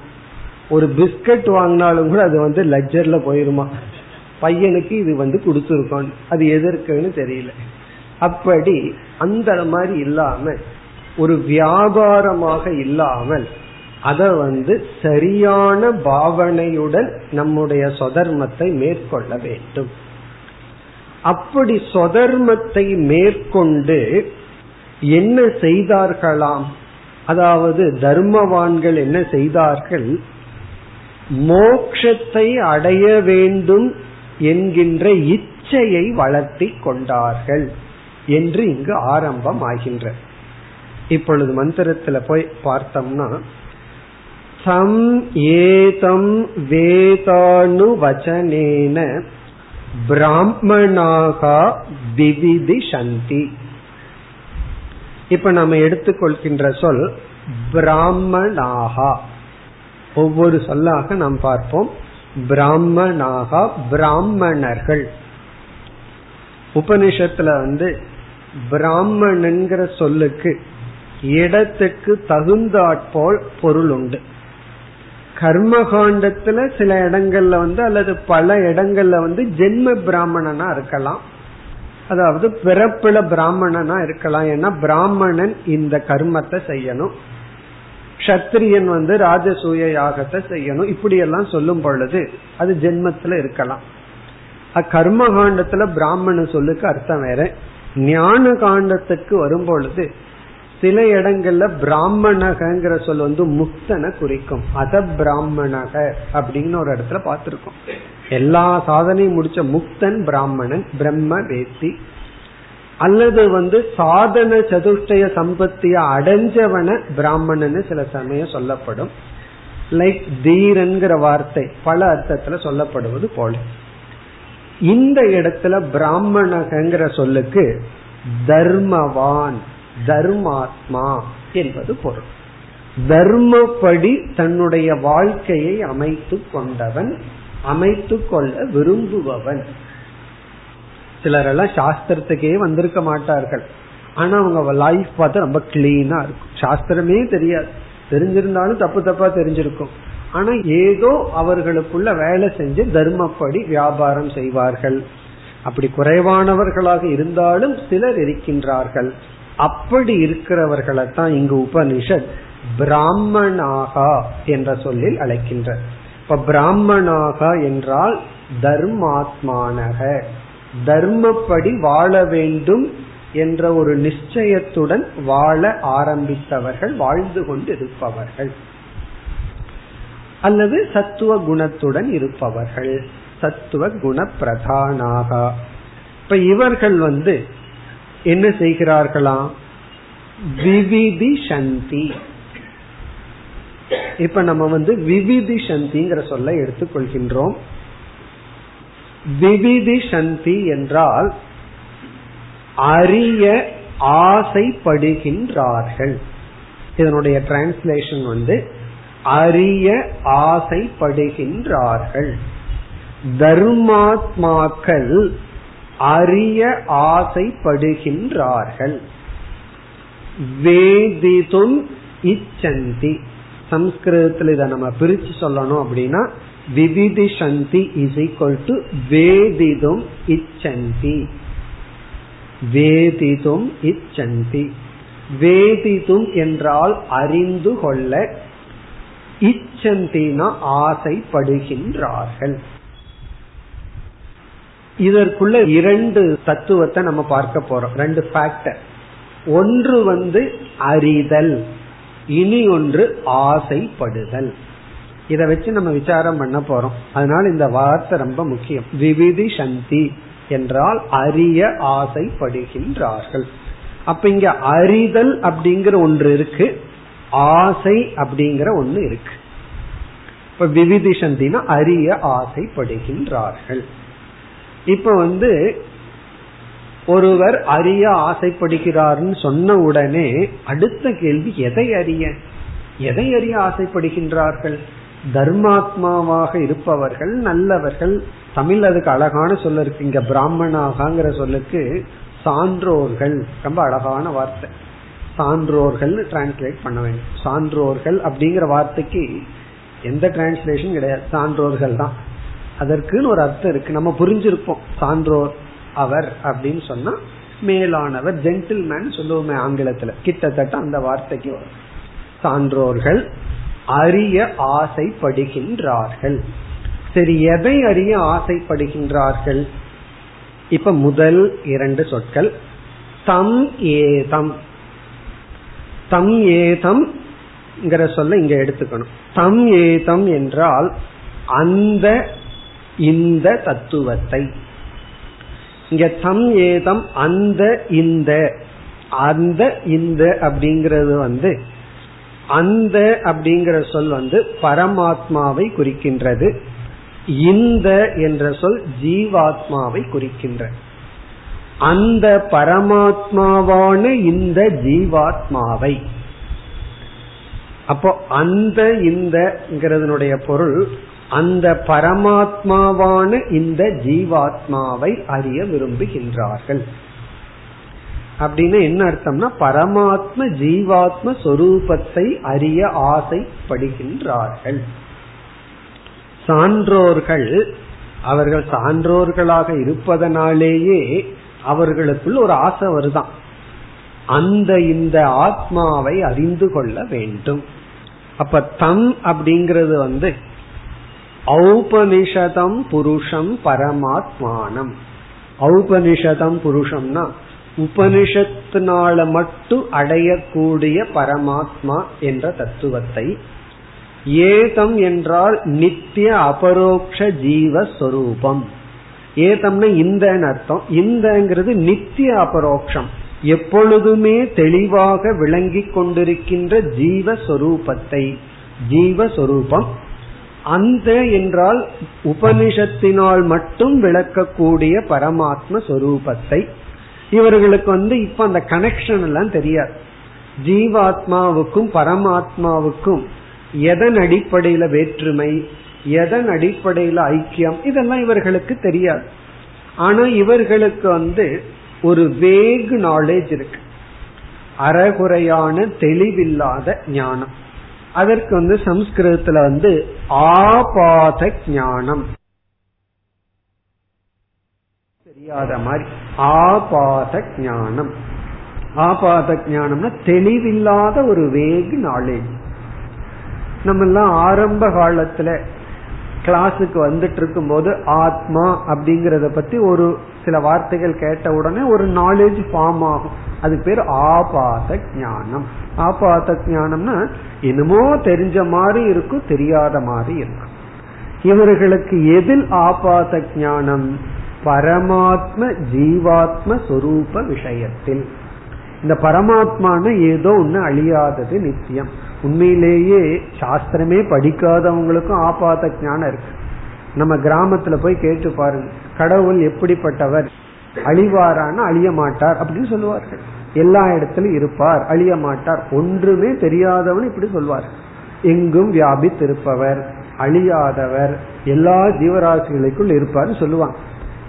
ஒரு பிஸ்கட் வாங்கினாலும் கூட அது வந்து லெஜர்ல போயிருமா? பையனுக்கு இது வந்து கொடுத்துருக்கோம். அது எதற்குன்னு தெரியல. அப்படி அந்த மாதிரி இல்லாமல் ஒரு வியாபாரமாக இல்லாமல் அத வந்து சரியான பாவனையுடன் நம்முடைய சொதர்மத்தை மேற்கொள்ள வேண்டும். அப்படி சொதர்மத்தை மேற்கொண்டு என்ன செய்தார்களாம்? அதாவது தர்மவான்கள் என்ன செய்தார்கள்? மோக்ஷத்தை அடைய வேண்டும் என்கின்ற இச்சையை வளர்த்தி கொண்டார்கள் என்று இங்கு ஆரம்பம் ஆகின்ற இப்பொழுது மந்திரத்துல போய் பார்த்தோம்னா சம் ஏதம் வேதானு வச்சனேன பிராமணாகா விவிதி சந்தி இப்ப நம்ம எடுத்துக்கொள்கின்ற சொல் பிராமணாகா. ஒவ்வொரு சொல்லாக நாம் பார்ப்போம். பிராமணாகா பிராமணர்கள். உபனிஷத்துல வந்து பிராமணன்கிற சொல்லுக்கு இடத்துக்கு தகுந்தாற்போல் பொருள் உண்டு. கர்மகாண்டத்துல சில இடங்கள்ல வந்து அல்லது பல இடங்கள்ல வந்து ஜென்ம பிராமணனா இருக்கலாம். அதாவது பிறப்புல பிராமணனா இருக்கலாம். ஏன்னா பிராமணன் இந்த கர்மத்தை செய்யணும். கத்திரியன் வந்து ராஜசூய யாகத்தை செய்யணும். இப்படி எல்லாம் சொல்லும் பொழுது அது ஜென்மத்துல இருக்கலாம். கர்ம காண்டத்துல பிராமண சொல்லுக்கு அர்த்தம் வேற. ஞான காண்டத்துக்கு வரும் பொழுது சில இடங்கள்ல பிராமணகங்கிற சொல் வந்து முக்தனை குறிக்கும். அத பிராமணக அப்படின்னு ஒரு இடத்துல பார்த்திருக்கோம். எல்லா சாதனையும் முடிச்ச முக்தன் பிராமணன் பிரம்ம வேத்தி. அல்லது வந்து சாதன சதுஷ்டய சம்பத்திய அடைஞ்சவன பிராமணன் சில சமயம் சொல்லப்படும். லைக் தீரன்கிற வார்த்தை பல அர்த்தத்துல சொல்லப்படுவது போல. இந்த இடத்துல பிராமணகங்கிற சொல்லுக்கு தர்மவான் தர்மாத்மா என்பது பொருள். தர்மப்படி தன்னுடைய வாழ்க்கையை அமைத்து கொண்டவன் அமைத்து கொள்ள விரும்புபவன். சிலரெல்லாம் சாஸ்திரத்துக்கே வந்திருக்க மாட்டார்கள். ஆனா அவங்க லைஃப் பார்த்தா ரொம்ப கிளீனா இருக்கும். சாஸ்திரமே தெரியாது. தெரிஞ்சிருந்தாலும் தப்பு தப்பா தெரிஞ்சிருக்கும். ஆனா ஏதோ அவர்களுக்குள்ள வேலை செஞ்சு தர்மப்படி வியாபாரம் செய்வார்கள். அப்படி குறைவானவர்களாக இருந்தாலும் சிலர் இருக்கின்றார்கள். அப்படி இருக்கிறவர்களை தான் இங்கு உபனிஷத் பிராமணாகா என்ற சொல்லில் அழைக்கின்ற இப்ப பிராமணாகா என்றால் தர்மாத்மானக. தர்மப்படி வாழ வேண்டும் என்ற ஒரு நிச்சயத்துடன் வாழ ஆரம்பித்தவர்கள் வாழ்ந்து கொண்டு இருப்பவர்கள் அல்லது சத்துவ குணத்துடன் இருப்பவர்கள். சத்துவ குண பிரதானாக. இப்ப இவர்கள் வந்து என்ன செய்கிறார்களாம் விவிதி சந்தி இப்ப நம்ம வந்து விவிதி சந்திங்கிற சொல்ல எடுத்துக்கொள்கின்றோம். விவிதி சந்தி என்றால் அறிய ஆசைப்படுகின்றார்கள். இதனுடைய டிரான்ஸ்லேஷன் வந்து அறிய ஆசைப்படுகின்றார்கள். தர்மாத்மாக்கள் அறிய ஆசைப்படுகின்றார்கள். வேதிதும் இச்சந்தி. சம்ஸ்கிருதத்தில் இதை நம்ம பிரிச்சு சொல்லணும் அப்படின்னா விவிதிஷந்தி இஸ் ஈக்வல் டு வேதிதும் இச்சந்தி. வேதிதும் இச்சந்தி. வேதிதும் என்றால் அறிந்து கொள்ள இச்சந்தினா ஆசைப்படுகின்றார்கள். இதற்குள்ள இரண்டு தத்துவத்தை நம்ம பார்க்க போறோம். ரெண்டு ஃபேக்டர் ஒன்று வந்து அறிதல் இனி ஒன்று ஆசைப்படுதல். இத வச்சு நம்ம விசாரம் பண்ண போறோம். அதனால இந்த வார்த்தை ரொம்ப முக்கியம். விவிதி சந்தி என்றால் அறிய ஆசைப்படுகின்றார்கள். அப்ப இங்க அறிதல் அப்படிங்கிற ஒன்று இருக்கு ஆசை அப்படிங்கிற ஒன்று இருக்கு. இப்ப விவிதி சந்தினா அறிய ஆசைப்படுகின்றார்கள். இப்ப வந்து ஒருவர் அறிய ஆசைப்படுகிறார்னு சொன்ன உடனே அடுத்த கேள்வி எதை அறிய? எதை அறிய ஆசைப்படுகின்றார்கள்? தர்மாத்மாவாக இருப்பவர்கள் நல்லவர்கள் தமிழ் அதுக்கு அழகான சொல்ல இருக்கு. இங்க பிராமணாகங்கிற சொல்லுக்கு சான்றோர்கள் ரொம்ப அழகான வார்த்தை. சான்றோர்கள் டிரான்ஸ்லேட் பண்ண வேண்டும். சான்றோர்கள் அப்படிங்கிற வார்த்தைக்கு எந்த டிரான்ஸ்லேஷன் கிடையாது. சான்றோர்கள் தான். அதற்குன்னு ஒரு அர்த்தம் இருக்கு. நம்ம புரிஞ்சிருப்போம். சான்றோர் அவர் அப்படின்னு சொன்னா மேலானவர் ஜென்டில்மேன் சொல்லுவோமே ஆங்கிலத்துல. கிட்டத்தட்ட அந்த வார்த்தைக்கு வரும். சான்றோர்கள் அறிய ஆசைப்படுகின்றார்கள். சரி எதை அறிய ஆசைப்படுகின்றார்கள்? இப்ப முதல் இரண்டு சொற்கள் தம் ஏதம். தம் ஏதம் சொல்ல இங்க எடுத்துக்கணும். தம் ஏதம் என்றால் அந்த இந்த தத்துவத்தை. இங்க தம் ஏதம் அந்த இந்த அந்த இந்த அப்படிங்கிறது வந்து அந்த அப்படிங்கிற சொல் வந்து பரமாத்மாவை குறிக்கின்றது. இந்த என்ற சொல் ஜீவாத்மாவை குறிக்கின்ற. அந்த பரமாத்மாவான இந்த ஜீவாத்மாவை. அப்போ அந்த இந்தங்கிறதுனுடைய பொருள் அந்த பரமாத்மாவான இந்த ஜீவாத்மாவை அறிய விரும்புகின்றார்கள். அப்படின்னு என்ன அர்த்தம்னா பரமாத்ம ஜீவாத்ம சொரூபத்தை அறிய ஆசைப்படுகின்றார்கள். சான்றோர்கள் அவர்கள் சான்றோர்களாக இருப்பதனாலேயே அவர்களுக்குள் ஒரு ஆசை வருதான். அந்த இந்த ஆத்மாவை அறிந்து கொள்ள வேண்டும். அப்ப தம் அப்படிங்கிறது வந்து ஔபனிஷதம் புருஷம் பரமாத்மானம். ஔபனிஷதம் புருஷம்னா உபனிஷத்தினால மட்டும் அடையக்கூடிய பரமாத்மா என்ற தத்துவத்தை. ஏதம் என்றால் நித்திய அபரோக்ஷ ஜீவஸ்வரூபம் ஏதம்னா இந்த அர்த்தம். இந்தங்கிறது நித்திய அபரோக்ஷம். எப்பொழுதுமே தெளிவாக விளங்கிக் கொண்டிருக்கின்ற ஜீவஸ்வரூபத்தை ஜீவஸ்வரூபம் அந்த என்றால் உபனிஷத்தினால் மட்டும் விளக்கக்கூடிய பரமாத்ம சொரூபத்தை. இவர்களுக்கு வந்து இப்ப அந்த கனெக்ஷன் எல்லாம் தெரியாது. ஜீவாத்மாவுக்கும் பரமாத்மாவுக்கும் எதன் அடிப்படையில வேற்றுமை எதன் அடிப்படையில ஐக்கியம் இதெல்லாம் இவர்களுக்கு தெரியாது. ஆனா இவர்களுக்கு வந்து ஒரு வேகு நாலேஜ் இருக்கு. அறகுறையான தெளிவில்லாத ஞானம். அதற்கு வந்து சம்ஸ்கிருதத்துல வந்து ஆபாத ஞானம். தெரியாத மாதிரி ஆபாத ஞானம். ஆபாத ஞானம்னா தெளிவில்லாத ஒரு வேக் நாலேஜ் நம்ம எல்லாம் ஆரம்ப காலத்துல கிளாஸுக்கு வந்துட்டு இருக்கும் போது ஆத்மா அப்படிங்கறத பத்தி ஒரு சில வார்த்தைகள் கேட்ட உடனே ஒரு நாலேஜ் ஃபார்ம் ஆகும். அது பேர் ஆபாத ஞானம் ஆபாத ஞானம்னா என்னமோ தெரிஞ்ச மாதிரி இருக்கும் தெரியாத மாதிரி இருக்கும். இவர்களுக்கு எதில் ஆபாத ஞானம் பரமாத்ம ஜீவாத்ம சொரூப விஷயத்தில். இந்த பரமாத்மான ஏதோ ஒன்னு அழியாதது நித்தியம். உண்மையிலேயே சாஸ்திரமே படிக்காதவங்களுக்கும் ஆபாத ஞானம் இருக்கு. நம்ம கிராமத்துல போய் கேட்டு பாருங்க. கடவுள் எப்படிப்பட்டவர்? அழிவாரான அழிய மாட்டார் அப்படின்னு சொல்லுவார்கள். எல்லா இடத்திலும் இருப்பார் அழிய மாட்டார். ஒன்றுமே தெரியாதவன் இப்படி சொல்வார். எங்கும் வியாபித்திருப்பவர் அழியாதவர் எல்லா ஜீவராசிகளுக்குள் இருப்பார்னு சொல்லுவாங்க.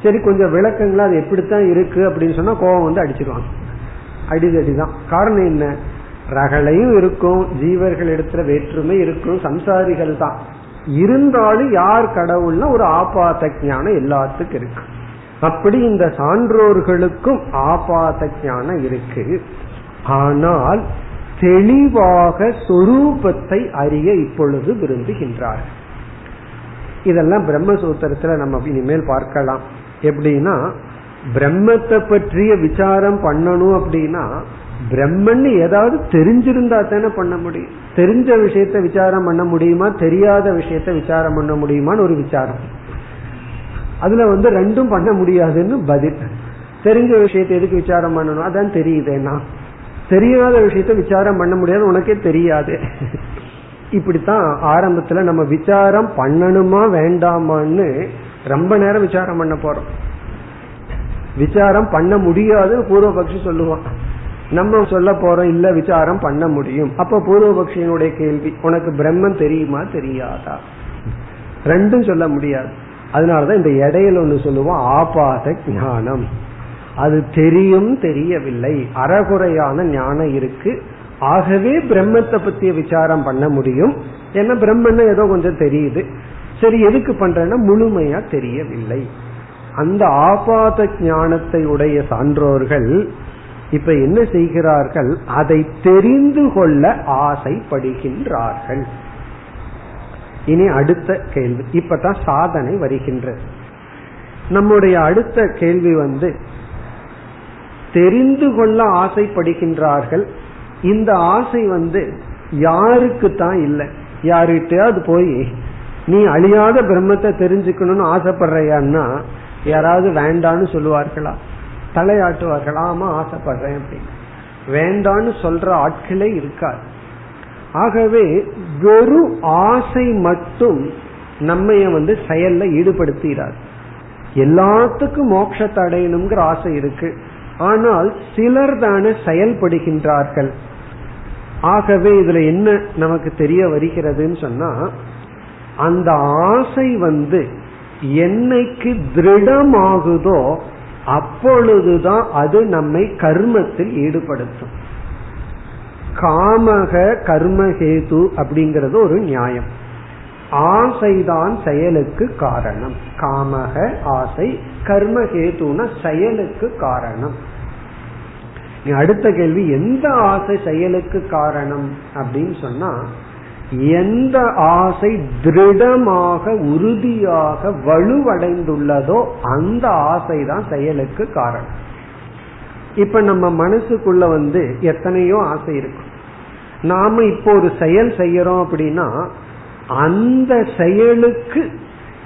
சரி கொஞ்சம் விளக்கங்களா அது எப்படித்தான் இருக்கு அப்படின்னு சொன்னா கோபம் வந்து அடிச்சிருவாங்க. அடிதடிதான். காரணம் என்ன? ரகளையும் இருக்கும் ஜீவர்கள் இடத்துல வேற்றுமை இருக்கும் சம்சாரிகள் தான். இருந்தாலும் யார் கடவுள்னா ஒரு ஆபாத ஞானம் எல்லாத்துக்கும் இருக்கு. அப்படி இந்த சான்றோர்களுக்கும் ஆபாத ஞானம் இருக்கு. ஆனால் தெளிவாக சொரூபத்தை அறிய இப்பொழுது விரும்புகின்றார். இதெல்லாம் பிரம்மசூத்திரத்துல நம்ம இனிமேல் பார்க்கலாம். எப்படின்னா பிரம்மத்தை பற்றிய விசாரம் பண்ணணும் அப்படின்னா பிரம்மன் ஏதாவது தெரிஞ்சிருந்தா தானே பண்ண முடியும். தெரிஞ்ச விஷயத்த விசாரம் பண்ண முடியுமா? தெரியாத விஷயத்த விசாரம் பண்ண முடியுமான்னு ஒரு விசாரம். அதுல வந்து ரெண்டும் பண்ண முடியாதுன்னு பதில். தெரிஞ்ச விஷயத்தை எதுக்கு விசாரம் பண்ணணும்? அதான் தெரியுதேனா தெரியாத விஷயத்த விசாரம் பண்ண முடியாது உனக்கே தெரியாது. இப்படித்தான் ஆரம்பத்துல நம்ம விசாரம் பண்ணணுமா வேண்டாமான்னு ரொம்ப நேரம் விசாரம் பண்ண போறோம். விசாரம் பண்ண முடியாதுன்னு பூர்வபக்ஷி சொல்லுவான். நம்ம சொல்ல போறோம் இல்ல விசாரம் பண்ண முடியும். அப்ப பூர்வபக்ஷியனுடைய கேள்வி உனக்கு பிரம்மன் தெரியுமா தெரியாதா? ரெண்டும் சொல்ல முடியாது. அதனாலதான் இந்த இடையில ஒண்ணு சொல்லுவோம் ஆபாத ஞானம். அது தெரியும் தெரியவில்லை. அறகுறையான ஞானம் இருக்கு. ஆகவே பிரம்மத்தை பத்திய விசாரம் பண்ண முடியும். ஏன்னா பிரம்மன் ஏதோ கொஞ்சம் தெரியுது. சரி எதுக்கு பண்றேன்னா முழுமையா தெரியவில்லை. அந்த ஆபாத ஞானத்தை உடைய சான்றோர்கள் இப்ப என்ன செய்கிறார்கள்? அதை தெரிந்து கொள்ள ஆசைப்படுகின்றார்கள். இனி அடுத்த கேள்வி. இப்பதான் சாதனை வருகின்றது. நம்முடைய அடுத்த கேள்வி வந்து தெரிந்து கொள்ள ஆசைப்படுகின்றார்கள். இந்த ஆசை வந்து யாருக்கு தான் இல்லை. யாருகிட்டயாவது போய் நீ அழியாத பிரம்மத்தை தெரிஞ்சுக்கணும்னு ஆசைப்படுறையான்னா யாராவது வேண்டான்னு சொல்லுவார்களா? தலையாட்டுவார்கள். ஆமா ஆசைப்படுறேன் அப்படின்னு. வேண்டான்னு சொல்ற ஆட்களே இருக்காது. ஆகவே வெறும் ஆசை மட்டும் நம்மைய வந்து செயல்ல ஈடுபடுத்திடாது எல்லாத்துக்கும் மோட்சத்தை அடையணுங்கிற ஆசை இருக்கு. ஆனால் சிலர் தானே செயல்படுகின்றார்கள். ஆகவே இதுல என்ன நமக்கு தெரிய வருகிறதுன்னு சொன்னா அந்த ஆசை வந்து என்னைக்கு திருடமாகுதோ அப்பொழுதுதான் அது நம்மை கர்மத்தில் ஈடுபடுத்தும். காமக கர்மஹேது அப்படிங்கிறது ஒரு நியாயம். ஆசைதான் செயலுக்கு காரணம். காமக ஆசை கர்மஹேதுன செயலுக்கு காரணம். அடுத்த கேள்வி எந்த ஆசை செயலுக்கு காரணம் அப்படின்னு சொன்னா எந்த ஆசை திருடமாக உறுதியாக வலுவடைந்துள்ளதோ அந்த ஆசை தான் செயலுக்கு காரணம். இப்ப நம்ம மனசுக்குள்ள வந்து எத்தனையோ ஆசை இருக்கும் நாம இப்போ ஒரு செயல் செய்யறோம் அப்படின்னா அந்த செயலுக்கு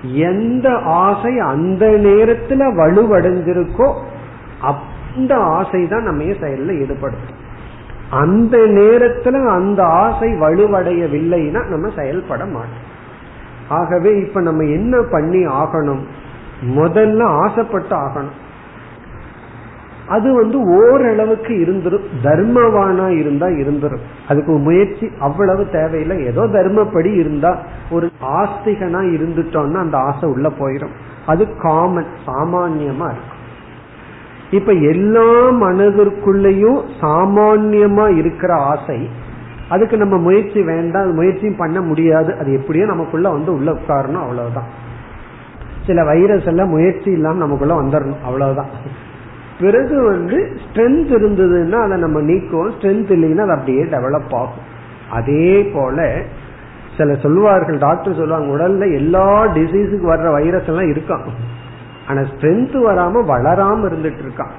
எந்த ஆசை அந்த நேரத்துல வலுவடைஞ்சிருக்கோ அந்த ஆசை தான் நம்ம செயல்ல ஈடுபடுத்தும் அந்த நேரத்துல அந்த ஆசை வலுவடையவில்லைன்னா நம்ம செயல்பட மாட்டோம். ஆகவே இப்ப நம்ம என்ன பண்ணி ஆகணும்? முதல்ல ஆசைப்பட்டு ஆகணும். அது வந்து ஓரளவுக்கு இருந்துரும். தர்மவானா இருந்தா இருந்துரும். அதுக்கு முயற்சி அவ்வளவு தேவையில்லை. ஏதோ தர்மப்படி இருந்தா ஒரு ஆஸ்திகனா இருந்துட்டோம்னா அந்த ஆசை உள்ள போயிடும் அது காமன் சாமான்யமா இருக்கும். இப்ப எல்லா மனதிற்குள்ளேயும் சாமான்யமா இருக்கிற ஆசை அதுக்கு நம்ம முயற்சி வேண்டாம் முயற்சியும் பண்ண முடியாது. அது எப்படியோ நமக்குள்ள வந்து உள்ள உட்காரணும் அவ்வளவுதான். சில வைரஸ் எல்லாம் முயற்சி இல்லாம நமக்குள்ள வந்துடணும் அவ்வளவுதான். பிறகு வந்து ஸ்ட்ரென்த் இருந்ததுன்னா அதை நம்ம நீக்குவோம். ஸ்ட்ரென்த் இல்லைன்னா அது அப்படியே டெவலப் ஆகும். அதே போல சில சொல்லுவார்கள் டாக்டர் சொல்லுவாங்க உடல்ல எல்லா டிசீஸுக்கு வர்ற வைரஸ் எல்லாம் இருக்கான் ஆனா ஸ்ட்ரென்த் வராம வளராம இருந்துட்டு இருக்கான்.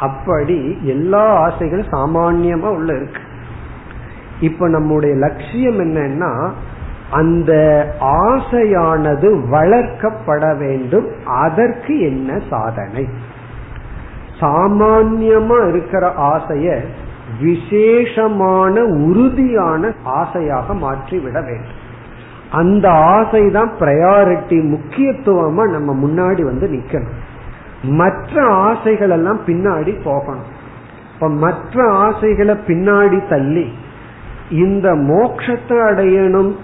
அப்படி எல்லா ஆசைகளும் சாமான்யமா உள்ள இருக்கு. இப்ப நம்முடைய லட்சியம் என்னன்னா அந்த ஆசையானது வளர்க்கப்பட வேண்டும். அதற்கு என்ன சாதனை? சாமான்யமா இருக்கிற ஆசைய விசேஷமான உறுதியான ஆசையாக மாற்றி விட வேண்டும். அந்த ஆசை தான் ப்ரையாரிட்டி முக்கியத்துவமா நம்ம முன்னாடி வந்து நிக்கணும். மற்ற ஆசைகள் எல்லாம் பின்னாடி போகணும். இப்ப மற்ற ஆசைகளை பின்னாடி தள்ளி இந்த மோட்சத்தை அடையணும்.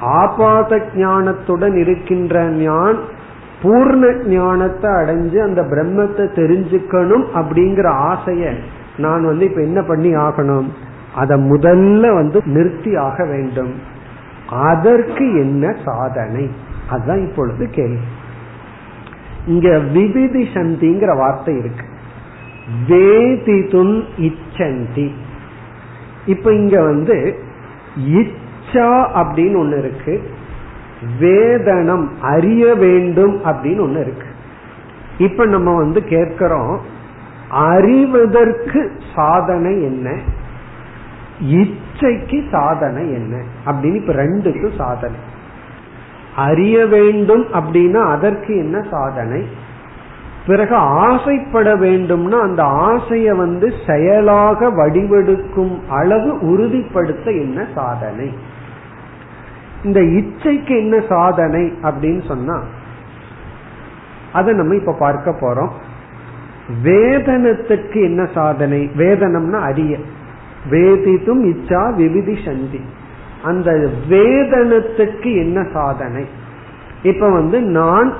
ஆபாத ஞானத்துடன் இருக்கின்ற ஞான் பூர்ண ஞானத்தை அடைஞ்சு அந்த பிரம்மத்தை தெரிஞ்சுக்கணும் அப்படிங்கிற ஆசைய நான் வந்து இப்ப என்ன பண்ணி ஆகணும்? அதை முதல்ல வந்து நிறுத்தி ஆக வேண்டும். அதற்கு என்ன சாதனை? அதுதான் இப்பொழுது கேள்வி. இங்க விபிதி சந்திங்கிற வார்த்தை இருக்கு. வேதிதும் இச்சந்தி. இப்ப இங்க வந்து இச்சா அப்படின்னு ஒண்ணு இருக்கு. வேதனம் அறிய வேண்டும் அப்படின்னு ஒண்ணு இருக்கு. இப்ப நம்ம வந்து கேட்கிறோம் அறிவதற்கு சாதனை என்ன? இச்சைக்கு சாதனை என்ன? அப்படின்னு இப்ப ரெண்டுக்கு சாதனை. அறிய வேண்டும் அப்படின்னா அதற்கு என்ன சாதனை? பிறகு ஆசைப்பட வேண்டும்னா அந்த ஆசைய வந்து செயலாக வடிவெடுக்கும் அளவு உறுதிப்படுத்த என்ன சாதனை? இந்த இச்சைக்கு என்ன சாதனை அப்படின்னு சொன்னா அதை நம்ம இப்ப பார்க்க போறோம். வேதனத்துக்கு என்ன சாதனை? வேதனம்னா அறிய. வேதித்தும் இச்சா விவிதி சந்தி. அந்த வேதனத்துக்கு என்ன சாதனை? இப்ப வந்து நான்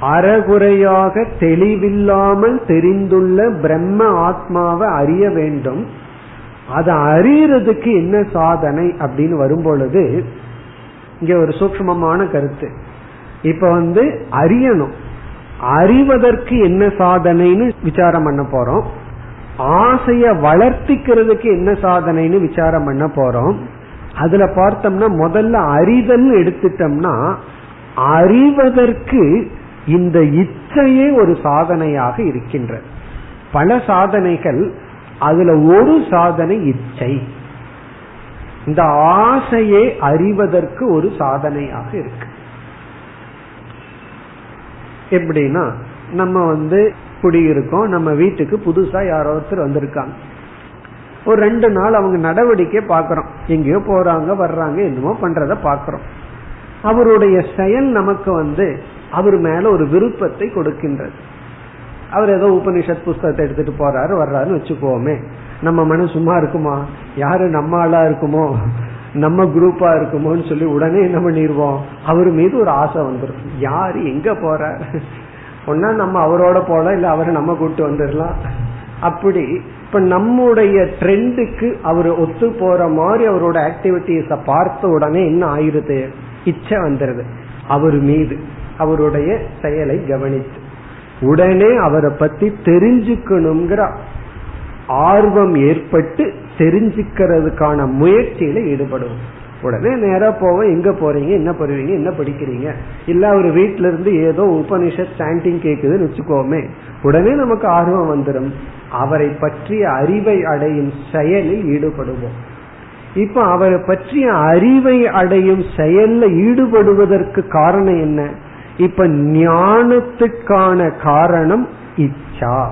அறகுறையாக தெளிவில்லாமல் தெரிந்துள்ள பிரம்ம ஆத்மாவை அறிய வேண்டும். அதை அறியறதுக்கு என்ன சாதனை அப்படின்னு வரும்பொழுது இங்க ஒரு சூக்மமான கருத்து. இப்ப வந்து அறியணும். அறிவதற்கு என்ன சாதனைன்னு விசாரம் பண்ண போறோம். ஆசைய வளர்த்திக்கிறதுக்கு என்ன சாதனைன்னு விசாரம் பண்ண போறோம். அதுல பார்த்தோம்னா முதல்ல அறிதல் எடுத்துட்டோம்னா அறிவதற்கு இந்த இச்சையே ஒரு சாதனையாக இருக்கின்றது. பல சாதனைகள் அதுல ஒரு சாதனை இச்சை. இந்த ஆசையே அறிவதற்கு ஒரு சாதனையாக இருக்கு. எப்படின்னா நம்ம வந்து குடியிருக்கோம் நம்ம வீட்டுக்கு புதுசா யாரோ ஒருத்தர் வந்திருக்காங்க. ஒரு ரெண்டு நாள் அவங்க நடவடிக்கை பாக்குறோம் எங்கேயோ போறாங்க வர்றாங்க என்னமோ பண்றத பாக்குறோம் அவருடைய செயல் நமக்கு வந்து அவர் மேல ஒரு விருப்பத்தை கொடுக்கின்றது. அவர் ஏதோ உபனிஷத் புஸ்தகத்தை எடுத்துட்டு போறாரு வர்றாருன்னு வச்சுக்கோமே. நம்ம மனம் சும்மா இருக்குமா? யாரு நம்ம ஆளா இருக்குமோ? நம்ம குரூப்பா இருக்குமோன்னு சொல்லி உடனே என்ன பண்ணிடுவோம்? அவர் மீது ஒரு ஆசை வந்துடும் யாரு எங்க போறார்? ஒன்னா நம்ம அவரோட போலாம் இல்ல அவரை நம்ம கூட்டு வந்துடலாம். அப்படி இப்ப நம்முடைய ட்ரெண்டுக்கு அவர் ஒத்து போற மாதிரி அவரோட ஆக்டிவிட்டிஸ பார்த்த உடனே என்ன ஆயிருது? இச்சை வந்துருது. அவர் மீது அவருடைய செயலை கவனித்து. உடனே அவரை பத்தி தெரிஞ்சுக்கணுங்கிற ஆர்வம் ஏற்பட்டு தெரிஞ்சுக்கிறதுக்கான முயற்சியில ஈடுபடுவோம். உடனே நேரா போவோம் எங்க போறீங்க என்ன பண்ணுவீங்க என்ன படிக்கிறீங்க? இல்ல அவர் வீட்டுல இருந்து ஏதோ உபனிஷத் சாண்டிங் கேக்குதுன்னு வச்சுக்கோமே. உடனே நமக்கு ஆர்வம் வந்துடும் அவரை பற்றிய அறிவை அடையும் செயலில் ஈடுபடுவோம். இப்ப அவரை பற்றிய அறிவை அடையும் செயல்ல ஈடுபடுவதற்கு காரணம் என்ன? இப்ப ஞானத்துக்கான காரணம் இச்சா.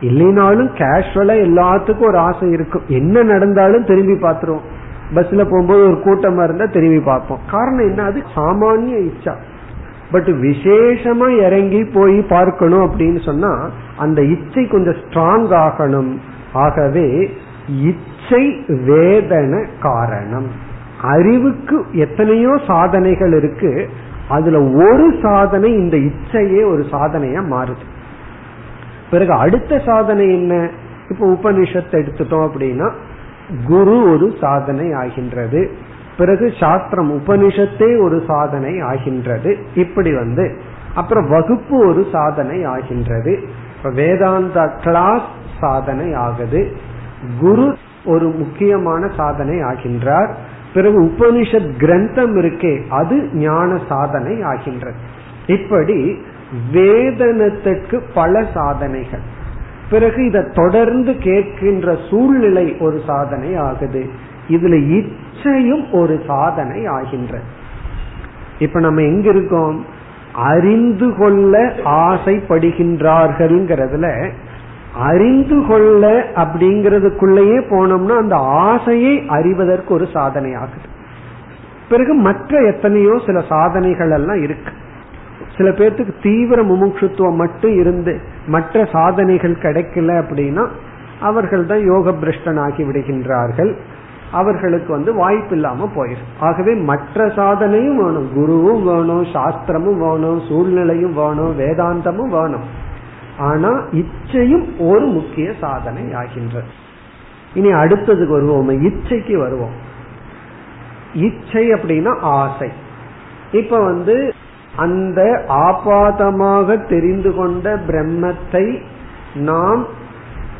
இல்லைனாலும் கேஷுவலா எல்லாத்துக்கும் ஒரு ஆசை இருக்கும். என்ன நடந்தாலும் திரும்பி பார்த்துருவோம். பஸ்ல போகும்போது ஒரு கூட்டமா இருந்தா திரும்பி பார்ப்போம். காரணம் என்ன? அது சாமானிய இச்சா. பட் விசேஷமா இறங்கி போய் பார்க்கணும் அப்படின்னு சொன்னா அந்த இச்சை கொஞ்சம் ஸ்ட்ராங் ஆகணும். ஆகவே இச்சை வேதன காரணம். அறிவுக்கு எத்தனையோ சாதனைகள் இருக்கு. அதுல ஒரு சாதனை இந்த இச்சையே ஒரு சாதனையா மாறுது. பிறகு அடுத்த சாதனை என்ன? இப்ப உபனிஷத்தை எடுத்துட்டோம் அப்படின்னா குரு ஒரு சாதனை ஆகின்றது. பிறகு சாஸ்திரம் உபனிஷத்தே ஒரு சாதனை ஆகின்றது. இப்படி வந்து அப்புறம் வகுப்பு ஒரு சாதனை ஆகின்றது. இப்ப வேதாந்த கிளாஸ் சாதனை ஆகுது. குரு ஒரு முக்கியமான சாதனை ஆகின்றார். பிறகு உபனிஷத் கிரந்தம் இருக்கே அது ஞான சாதனை ஆகின்றது. இப்படி வேதனத்திற்கு பல சாதனைகள். பிறகு இதை தொடர்ந்து கேட்கின்ற சூழ்நிலை ஒரு சாதனை ஆகுது. இதுல இச்சையும் ஒரு சாதனை ஆகின்ற. இப்ப நம்ம எங்க இருக்கோம்? அறிந்து கொள்ள ஆசைப்படுகின்றார்கள்ங்கிறதுல அறிந்து கொள்ள அப்படிங்கறதுக்குள்ளேயே போனோம்னா அந்த ஆசையை அறிவதற்கு ஒரு சாதனை ஆகுது. பிறகு மற்ற எத்தனையோ சில சாதனைகள் எல்லாம் இருக்கு. சில பேர்த்துக்கு தீவிர முமுட்சுத்துவம் மட்டும் இருந்து மற்ற சாதனைகள் கிடைக்கல அப்படின்னா அவர்கள் தான் யோக பிரஷ்டன் ஆகி விடுகின்றார்கள். அவர்களுக்கு வந்து வாய்ப்பு இல்லாம போயிடும் ஆகவே மற்ற சாதனையும் வேணும். குருவும் வேணும் சாஸ்திரமும் வேணும் சூழ்நிலையும் வேணும் வேதாந்தமும் வேணும். ஆனா இச்சையும் ஒரு முக்கிய சாதனை ஆகின்றது. இனி அடுத்ததுக்கு வருவோம் இச்சைக்கு வருவோம். இச்சை அப்படின்னா ஆசை. இப்ப வந்து அந்த ஆபாதமாக தெரிந்து கொண்ட பிரம்மத்தை நாம்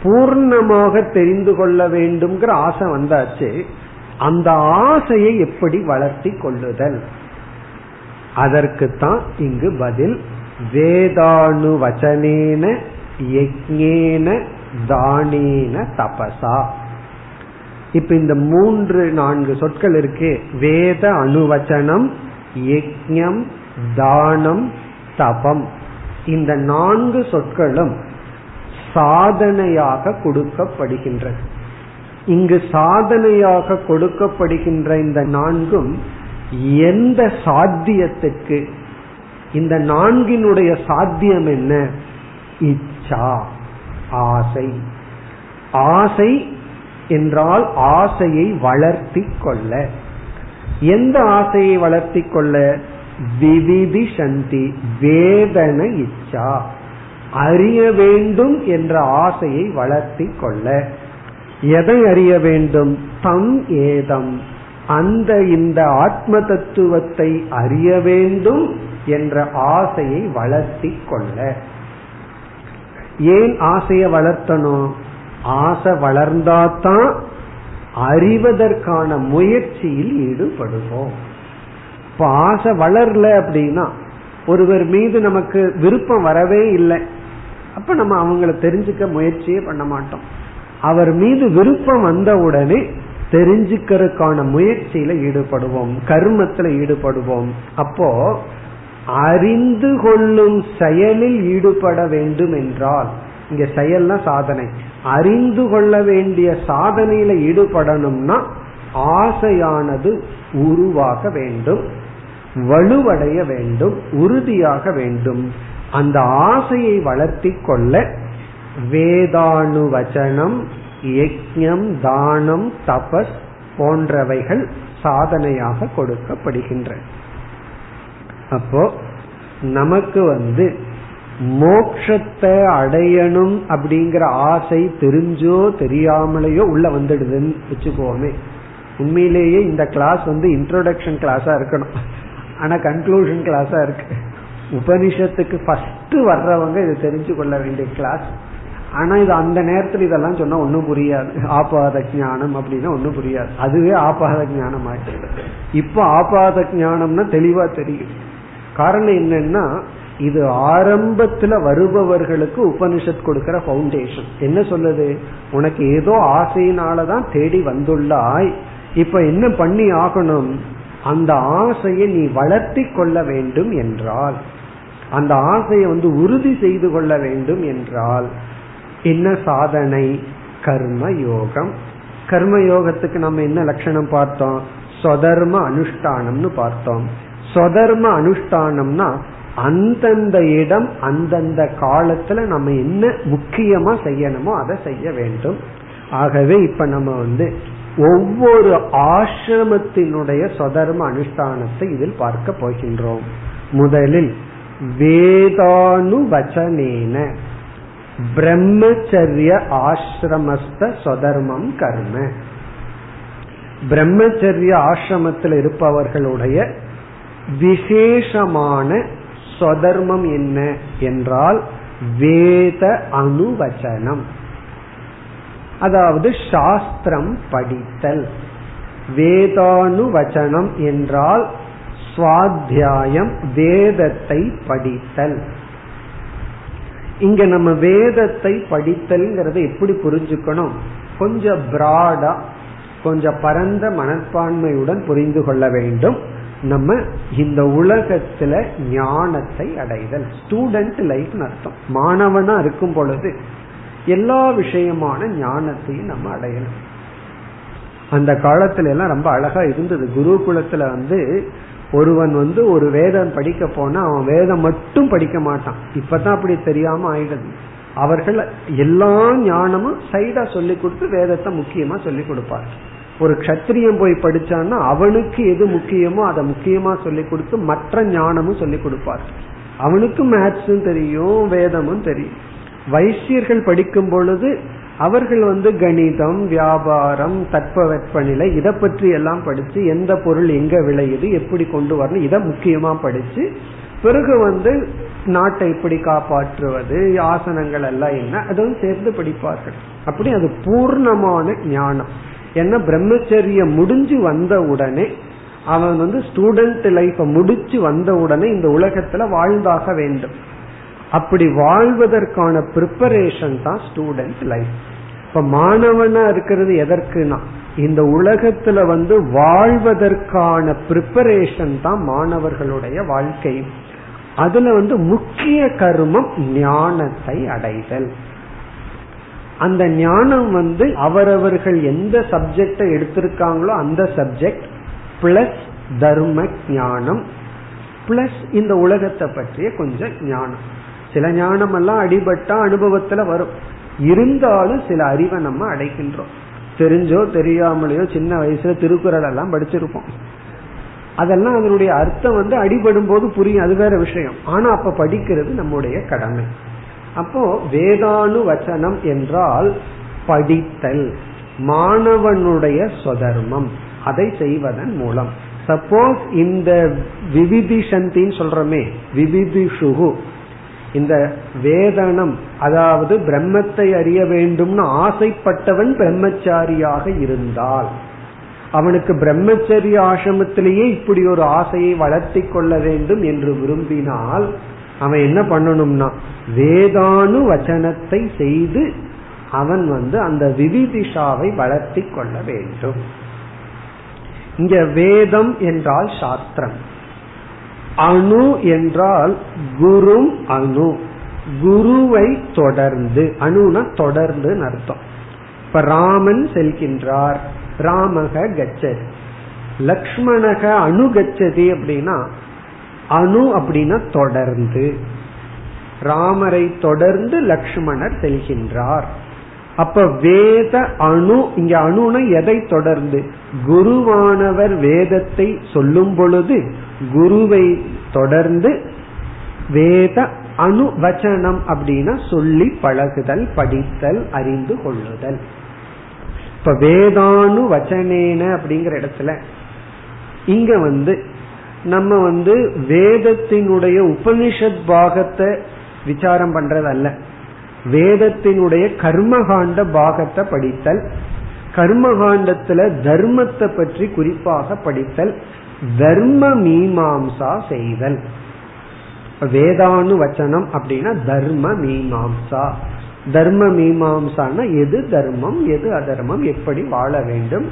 பூர்ணமாக தெரிந்து கொள்ள வேண்டும்ங்கிற ஆசை வந்தாச்சு. அந்த ஆசையை எப்படி வளர்த்தி கொள்ளுதல்? அதற்குத்தான் இங்கு பதில் வேதானுவச்சனேன யஜ்ஞேன தானேன தபசா. இப்ப இந்த மூன்று நான்கு சொற்கள் இருக்கு. வேத அணுவச்சனம் யஜ்ஞம் தானம் தபம். இந்த நான்கு சொற்களும் சாதனையாக கொடுக்கப்படுகின்றது. இங்கு சாதனையாக கொடுக்கப்படுகின்ற இந்த நான்கும் எந்த சாத்தியத்துக்கு? இந்த நான்கினுடைய சாத்தியம் என்ன? இச்சா ஆசை. ஆசை என்றால் ஆசையை வளர்த்தி கொள்ள. எந்த ஆசையை வளர்த்தி கொள்ள? விவிதி சந்தி வேதன இச்சா. அறிய வேண்டும் என்ற ஆசையை வளர்த்தி கொள்ள. எதை அறிய வேண்டும்? தம் ஏதம். அந்த இந்த ஆத்ம தத்துவத்தை அறிய வேண்டும் என்ற ஆசையை வளர்த்தி கொள்ள. ஏன் ஆசையை வளர்த்தணும்? ஆசை வளர்ந்தாதான் அறிவதற்கான முயற்சியில் ஈடுபடுவோம். இப்ப ஆசை வளரல அப்படின்னா ஒருவர் மீது நமக்கு விருப்பம் வரவே இல்லை. அப்ப நம்ம அவங்கள தெரிஞ்சுக்க முயற்சியே பண்ண மாட்டோம். அவர் மீது விருப்பம் வந்த உடனே தெரிஞ்சுக்கிறதுக்கான முயற்சியில ஈடுபடுவோம். கர்மத்துல ஈடுபடுவோம். அப்போ அறிந்து கொள்ளும் செயலில் ஈடுபட வேண்டும் என்றால் இங்க செயல்னா சாதனை. அறிந்து கொள்ள வேண்டிய சாதனையில ஈடுபடணும்னா ஆசையானது உருவாக வேண்டும் வலுவடைய வேண்டும் உறுதியாக வேண்டும். அந்த ஆசையை வளர்த்தி கொள்ள வேதானுவச்சனம் யஜ்யம் தானம் தபஸ் போன்றவைகள் சாதனையாக கொடுக்கப்படுகின்றன அப்போ நமக்கு வந்து மோக்ஷத்தை அடையணும் அப்படிங்கிற ஆசை தெரிஞ்சோ தெரியாமலேயோ உள்ள வந்துடுதுன்னு வச்சுக்கோமே. உண்மையிலேயே இந்த கிளாஸ் வந்து இன்ட்ரோடக்ஷன் கிளாஸா இருக்கணும். ஆனா கன்க்ளூஷன் கிளாஸா இருக்கு. உபனிஷத்துக்கு ஃபர்ஸ்ட் வர்றவங்க இதை தெரிஞ்சு கொள்ள வேண்டிய கிளாஸ் ஆனா இது அந்த நேரத்துல இதெல்லாம் சொன்னா ஒன்னும் புரியாது. ஆபாத ஞானம் அப்படின்னா ஒன்னும் புரியாது. அதுவே ஆபாத ஞானம் ஆயிடுது இப்போ ஆபாத ஞானம்னா தெளிவா தெரியும் காரணம் என்னன்னா இது ஆரம்பத்துல வருபவர்களுக்கு உபனிஷத் கொடுக்கிற பவுண்டேஷன் என்ன சொல்லுது? உனக்கு ஏதோ ஆசையினாலதான் தேடி வந்துள்ளாய். இப்ப என்ன பண்ணி ஆகணும்? அந்த ஆசையை நீ வளர்த்தி கொள்ள வேண்டும் என்றால் அந்த ஆசையை வந்து உறுதி செய்து கொள்ள வேண்டும் என்றால் என்ன சாதனை? கர்ம யோகம். கர்ம யோகத்துக்கு நம்ம என்ன லட்சணம் பார்த்தோம்? சொதர்ம அனுஷ்டானம்னு பார்த்தோம். சொதர்ம அனுஷ்டானம்னா அந்தந்த இடம் அந்தந்த காலத்துல நம்ம என்ன முக்கியமா செய்யணுமோ அதை செய்ய வேண்டும். ஆகவே இப்ப நம்ம வந்து ஒவ்வொரு ஆசிரமத்தினுடைய சொதர்ம அனுஷ்டானத்தை இதில் பார்க்க போகின்றோம். முதலில் வேதானு வச்சனேன பிரம்மச்சரிய ஆசிரமஸ்த சொதர்மம் கர்ம. பிரம்மச்சரிய ஆசிரமத்தில் இருப்பவர்களுடைய விசேஷமான சொதர்மம் என்ன என்றால் வேத அனுவச்சனம். அதாவது சாஸ்திரம் படித்தல். வேதானுவச்சனம் என்றால் சுவாத்தியாயம் வேதத்தை படித்தல். இங்க நம்ம வேதத்தை படித்தல்ங்கிறத எப்படி புரிஞ்சுக்கணும்? கொஞ்சம் பிராடா கொஞ்சம் பரந்த மனப்பான்மையுடன் புரிந்து கொள்ள வேண்டும். நம்ம இந்த உலகத்துல ஞானத்தை அடைதல். ஸ்டூடெண்ட் லைஃப் அர்த்தம். மாணவனா இருக்கும் பொழுது எல்லா விஷயமான ஞானத்தையும் நம்ம அடையணும். அந்த காலத்துல எல்லாம் ரொம்ப அழகா இருந்தது. குருகுலத்துல வந்து ஒருவன் வந்து ஒரு வேதம் படிக்க போனா அவன் வேதம் மட்டும் படிக்க மாட்டான். இப்பதான் அப்படி தெரியாம ஆயிடுது. அவர்கள் எல்லா ஞானமும் சைடா சொல்லி கொடுத்து வேதத்தை முக்கியமா சொல்லி கொடுப்பார். ஒரு கத்திரியம் போய் படிச்சான்னா அவனுக்கு எது முக்கியமோ அதை முக்கியமா சொல்லி கொடுத்து மற்ற ஞானமும் சொல்லி கொடுப்பார். அவனுக்கு மேத்ஸும் தெரியும் வேதமும் தெரியும். வைசியர்கள் படிக்கும் பொழுது அவர்கள் வந்து கணிதம் வியாபாரம் தட்பவெப்பநிலை இதை பற்றி எல்லாம் படிச்சு எந்த பொருள் எங்க விளையுது எப்படி கொண்டு வரணும் இதை முக்கியமா படிச்சு பிறகு வந்து நாட்டை எப்படி காப்பாற்றுவது ஆசனங்கள் எல்லாம் என்ன அதுவும் சேர்ந்து படிப்பார்கள். அப்படி அது பூர்ணமான ஞானம். ஏன்னா பிரம்மச்சரியம் முடிஞ்சு வந்த உடனே அவன் வந்து ஸ்டூடெண்ட் லைஃப முடிச்சு வந்த உடனே இந்த உலகத்துல வாழ்ந்தாக வேண்டும். அப்படி வாழ்வதற்கான ப்ரிப்பரேஷன் தான் ஸ்டூடெண்ட் லைஃப் இப்ப மாணவனா இருக்கிறது எதற்குனா இந்த உலகத்துல வந்து வாழ்வதற்கான ப்ரிப்பரேஷன் தான் மாணவர்களுடைய வாழ்க்கை. அதுல வந்து முக்கிய கருமம் ஞானத்தை அடைதல். அந்த ஞானம் வந்து அவரவர்கள் எந்த சப்ஜெக்ட எடுத்திருக்காங்களோ அந்த சப்ஜெக்ட் பிளஸ் தர்ம ஞானம் பிளஸ் இந்த உலகத்தை பற்றிய கொஞ்சம் ஞானம். சில ஞானம் எல்லாம் அடிபட்டா அனுபவத்துல வரும். இருந்தாலும் சில அறிவை நம்ம அடைக்கின்றோம். தெரிஞ்சோ தெரியாமலையோ சின்ன வயசுல திருக்குறள் எல்லாம் படிச்சிருப்போம். அதெல்லாம் அதனுடைய அர்த்தம் வந்து அடிபடும் போது புரியும். அது வேற விஷயம். ஆனா அப்ப படிக்கிறது நம்முடைய கடமை. அப்போ வேதானு வச்சனம் என்றால் படித்தல். மாணவனுடைய சொதர்மம் அதை செய்வதன் மூலம். சப்போஸ் இந்த விவிதிஷந்தின்னு சொல்றமே விவிதிஷுகு. இந்த வேதனம் அதாவது பிரம்மத்தை அறிய வேண்டும்னு ஆசைப்பட்டவன் பிரம்மச்சாரியாக இருந்தால் அவனுக்கு பிரம்மச்சரிய ஆசிரமத்திலேயே இப்படி ஒரு ஆசையை வளர்த்தி கொள்ள வேண்டும் என்று விரும்பினால் அவன் என்ன பண்ணணும்னா வேதானு வச்சனத்தை செய்து அவன் வந்து அந்த விவிதிஷாவை வளர்த்தி கொள்ள வேண்டும். இங்க வேதம் என்றால் சாஸ்திரம். அணு என்றால் குரு அணு. குருவை தொடர்ந்து அணுனா தொடர்ந்து அர்த்தம். இப்ப ராமன் செல்கின்றார் ராமக கச்சதி. லக்ஷ்மணக அணு கச்சதி அப்படின்னா அணு அப்படின்னா தொடர்ந்து. ராமரை தொடர்ந்து லக்ஷ்மணர் செல்கின்றார். அப்ப வேத அணு இங்க அணுன எதை தொடர்ந்து? குருவானவர் வேதத்தை சொல்லும் பொழுது குருவை தொடர்ந்து வேத அணு வச்சனம் அப்படின்னா சொல்லி பழகுதல் படித்தல் அறிந்து கொள்ளுதல். இப்ப வேதானு வச்சனேன அப்படிங்கிற இடத்துல இங்க வந்து நம்ம வந்து வேதத்தினுடைய உபனிஷத் பாகத்தை விசாரம் பண்றது அல்ல வேதத்தினுடைய கர்மகாண்ட பாகத்தை படித்தல் கர்மகாண்டத்துல தர்மத்தை பற்றி குறிப்பாக படித்தல் தர்ம மீமாம்சா செய்தல். வேதானு வச்சனம் அப்படின்னா தர்ம மீமாம்சா. தர்ம மீமாம்சான எது தர்மம் எது அதர்மம் எப்படி வாழ வேண்டும்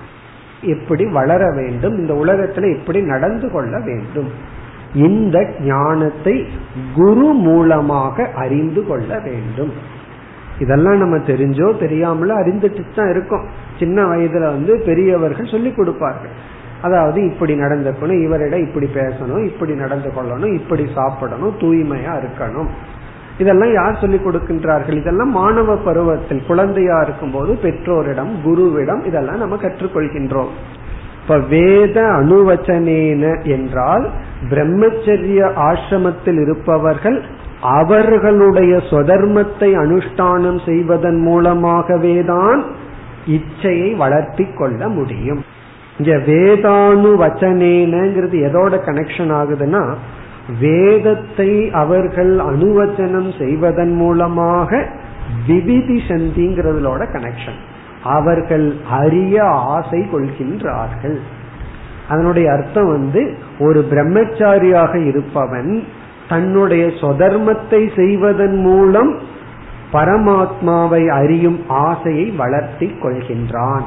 எப்படி வளர வேண்டும் இந்த உலகத்துல எப்படி நடந்து கொள்ள வேண்டும். இந்த ஞானத்தை குரு மூலமாக அறிந்து கொள்ள வேண்டும். இதெல்லாம் நம்ம தெரிஞ்சோ தெரியாமலோ அறிந்துட்டு தான் இருக்கோம். சின்ன வயதுல வந்து பெரியவர்கள் சொல்லி கொடுப்பார்கள். அதாவது இப்படி நடந்துக்கணும் இவரிடம் இப்படி பேசணும் இப்படி நடந்து கொள்ளணும் இப்படி சாப்பிடணும் தூய்மையா இருக்கணும். இதெல்லாம் யார் சொல்லிக் கொடுக்கின்றார்கள்? இதெல்லாம் மாணவ பருவத்தில் குழந்தையா இருக்கும் போது பெற்றோரிடம் குருவிடம் இதெல்லாம் நம்ம கற்றுக்கொள்கின்றோம் இப்ப வேத அணுவச்சனேன என்றால் பிரம்மச்சரிய ஆசிரமத்தில் இருப்பவர்கள் அவர்களுடைய சொதர்மத்தை அனுஷ்டானம் செய்வதன் மூலமாகவேதான் இச்சையை வளர்த்தி கொள்ள முடியும். இங்க வேதானு வச்சனேனங்கிறது எதோட கனெக்ஷன் ஆகுதுன்னா வேதத்தை அவர்கள் அனுவச்சனம் செய்வதன் மூலமாக விவிதி சந்திங்கிறதுலோட கனெக்ஷன் அவர்கள் அரிய ஆசை கொள்கின்றார்கள். அதனுடைய அர்த்தம் வந்து ஒரு பிரம்மச்சாரியாக இருப்பவன் தன்னுடைய சொதர்மத்தை செய்வதன் மூலம் பரமாத்மாவை அறியும் ஆசையை வளர்த்தி கொள்கின்றான்.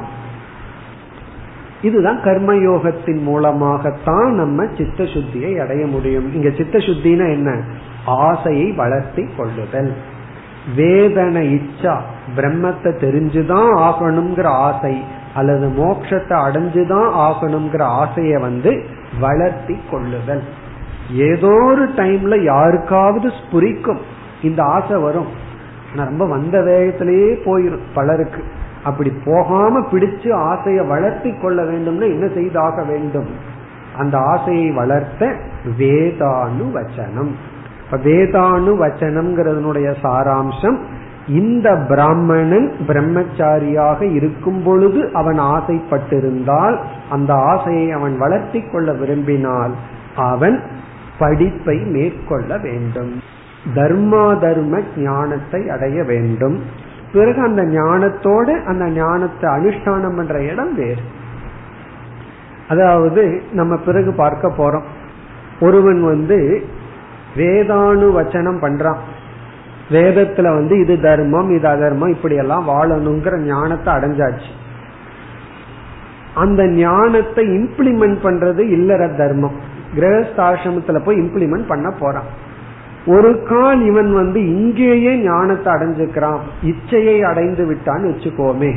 இதுதான் கர்மயோகத்தின் மூலமாகத்தான் நம்ம சித்த சுத்தியை அடைய முடியும். இங்க சித்த சுத்தினா என்ன? ஆசையை வளர்த்தி கொள்ளுதல். வேதன இச்சா பிரம்மத்தை தெரிஞ்சுதான் ஆகணுங்கிற ஆசை அல்லது மோட்சத்தை அடைஞ்சுதான் ஆகணுங்கிற ஆசையை வந்து வளர்த்தி கொள்ளுதல். ஏதோ ஒரு டைம்ல யாருக்காவது ஸ்புரிக்கும். இந்த ஆசை வரும். ஆனா ரொம்ப வந்த வேகத்திலேயே போயிரும் பலருக்கு. அப்படி போகாம பிடிச்சு ஆசையை வளர்த்தி கொள்ள வேண்டும்னு என்ன செய்தாக வேண்டும்? அந்த ஆசையை வளர்த்த வேதானு வச்சனம் வேதானு வச்சனம்ங்கிறதனுடைய சாராம்சம் இந்த பிராமணன் பிரம்மச்சாரியாக இருக்கும் பொழுது அவன் ஆசைப்பட்டிருந்தால் அந்த ஆசையை அவன் வளர்த்தி கொள்ள விரும்பினால் அவன் படிப்பை மேற்கொள்ள வேண்டும். தர்மா தர்ம ஞானத்தை அடைய வேண்டும். பிறகு அந்த ஞானத்தோடு அந்த ஞானத்தை அனுஷ்டானம் பண்ற இடம் வேறு. அதாவது நம்ம பிறகு பார்க்க போறோம். ஒருவன் வந்து வேதானு வச்சனம் பண்றான். வேதத்துல வந்து இது தர்மம் இது அதர்மம் இப்படி எல்லாம் வாழணுங்கிற ஞானத்தை அடைஞ்சாச்சு. அந்த ஞானத்தை இம்ப்ளிமெண்ட் பண்றது இல்லற தர்மம். கிரகஸ்தாசிரமத்துல போய் இம்ப்ளிமெண்ட் பண்ண போறான். ஒரு கால் இவன் வந்து இங்கேயே ஞானத்தை அடைஞ்சுக்கிறான். இச்சையை அடைந்து விட்டான்னு வச்சுக்கோமே.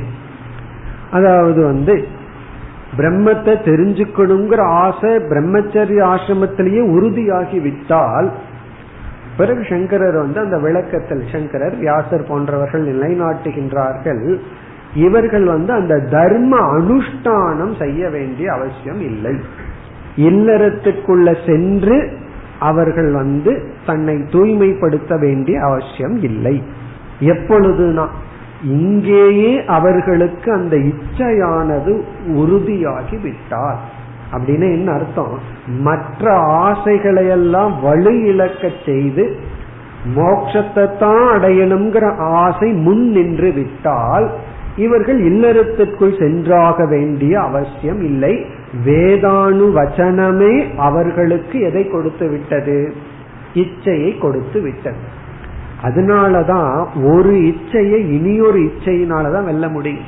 அதாவது வந்து பிரம்மத்தை தெரிஞ்சுக்கணுங்கிற ஆசை பிரம்மச்சரிய ஆசிரமத்திலேயே உறுதியாகி விட்டால் பிறகு சங்கரர் வந்து அந்த விளக்கத்தில் சங்கரர் வியாசர் போன்றவர்கள் நிலைநாட்டுகின்றார்கள். இவர்கள் வந்து அந்த தர்ம அனுஷ்டானம் செய்ய வேண்டிய அவசியம் இல்லை. இல்லறத்துக்குள்ள சென்று அவர்கள் வந்து தன்னை தூய்மைப்படுத்த வேண்டிய அவசியம் இல்லை. எப்பொழுதுனா இங்கேயே அவர்களுக்கு அந்த இச்சையானது உறுதியாகி விட்டார் அப்படின்னு என்ன அர்த்தம்? மற்ற ஆசைகளையெல்லாம் வலு இழக்க செய்து மோட்சத்தை தான் அடையணுங்கிற ஆசை முன் நின்று விட்டால் இவர்கள் இல்லறத்திற்குள் சென்றாக வேண்டிய அவசியம் இல்லை. வேதானு வச்சனமே அவர்களுக்கு எதை கொடுத்து விட்டது? இச்சையை கொடுத்து விட்டது. அதனாலதான் ஒரு இச்சையை இனியொரு இச்சையினாலதான் வெல்ல முடியும்.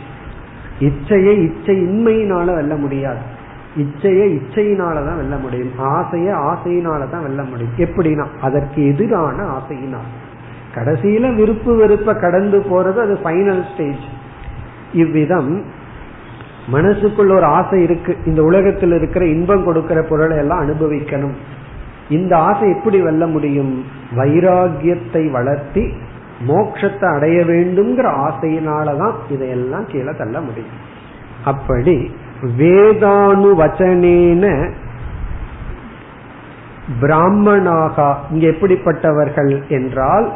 இச்சையை இச்சை இன்மையினால வெல்ல முடியாது. இச்சையை இச்சையினாலதான் வெல்ல முடியும். ஆசைய ஆசையினாலதான் வெல்ல முடியும். எப்படின்னா அதற்கு எதிரான ஆசையினால். கடைசியில விருப்பு வெறுப்ப கடந்து போறது அது ஃபைனல் ஸ்டேஜ் இவ்விதம் மனசுக்குள்ள ஒரு ஆசை இருக்கு. இந்த உலகத்தில் இருக்கிற இன்பம் கொடுக்கிற பொருளை எல்லாம் அனுபவிக்கணும். இந்த ஆசை எப்படி வெல்ல முடியும்? வைராகியத்தை வளர்த்தி மோட்சத்தை அடைய வேண்டும்ங்கிற ஆசையினாலதான் இதையெல்லாம் கீழே தள்ள முடியும். அப்படி வேதானு வச்சனேன பிராமணாகா இங்க எப்படிப்பட்டவர்கள் என்றால்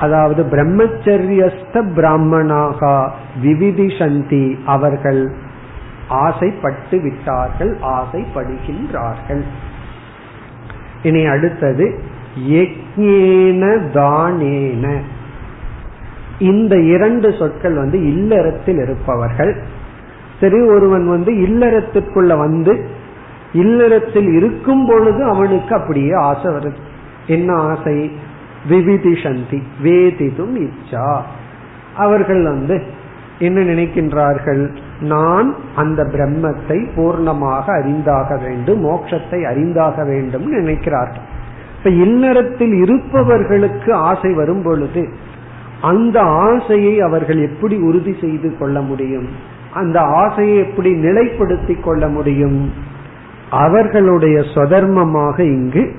அதாவது பிரம்மச்சரியஸ்த பிராமணாகா விவிதிசந்தி அவர்கள் ஆசைப்பட்டு விட்டார்கள் ஆசைப்படுகின்றார்கள். இனி அடுத்தது யக்ஞேன தானேன. இந்த இரண்டு சொற்கள் வந்து இல்லறத்தில் இருப்பவர்கள். சரி ஒருவன் வந்து இல்லறத்திற்குள்ள வந்து இல்லறத்தில் இருக்கும் பொழுது அவனுக்கு அப்படியே ஆசை வருது. என்ன ஆசை? விவிதிஷந்தி வேதிதும் இச்சா. அவர்கள் வந்து என்ன நினைக்கின்றார்கள். நான் அந்த பிரம்மத்தை பூர்ணமாக அறிந்தாக வேண்டும் மோட்சத்தை அறிந்தாக வேண்டும் நினைக்கிறார்கள். இப்ப இல்லறத்தில் இருப்பவர்களுக்கு ஆசை வரும் பொழுது அந்த ஆசையை அவர்கள் எப்படி உறுதி செய்து கொள்ள முடியும்? அந்த ஆசையை எப்படி நிலைப்படுத்திக் கொள்ள முடியும்? அவர்களுடைய சொதர்மமாக இங்கு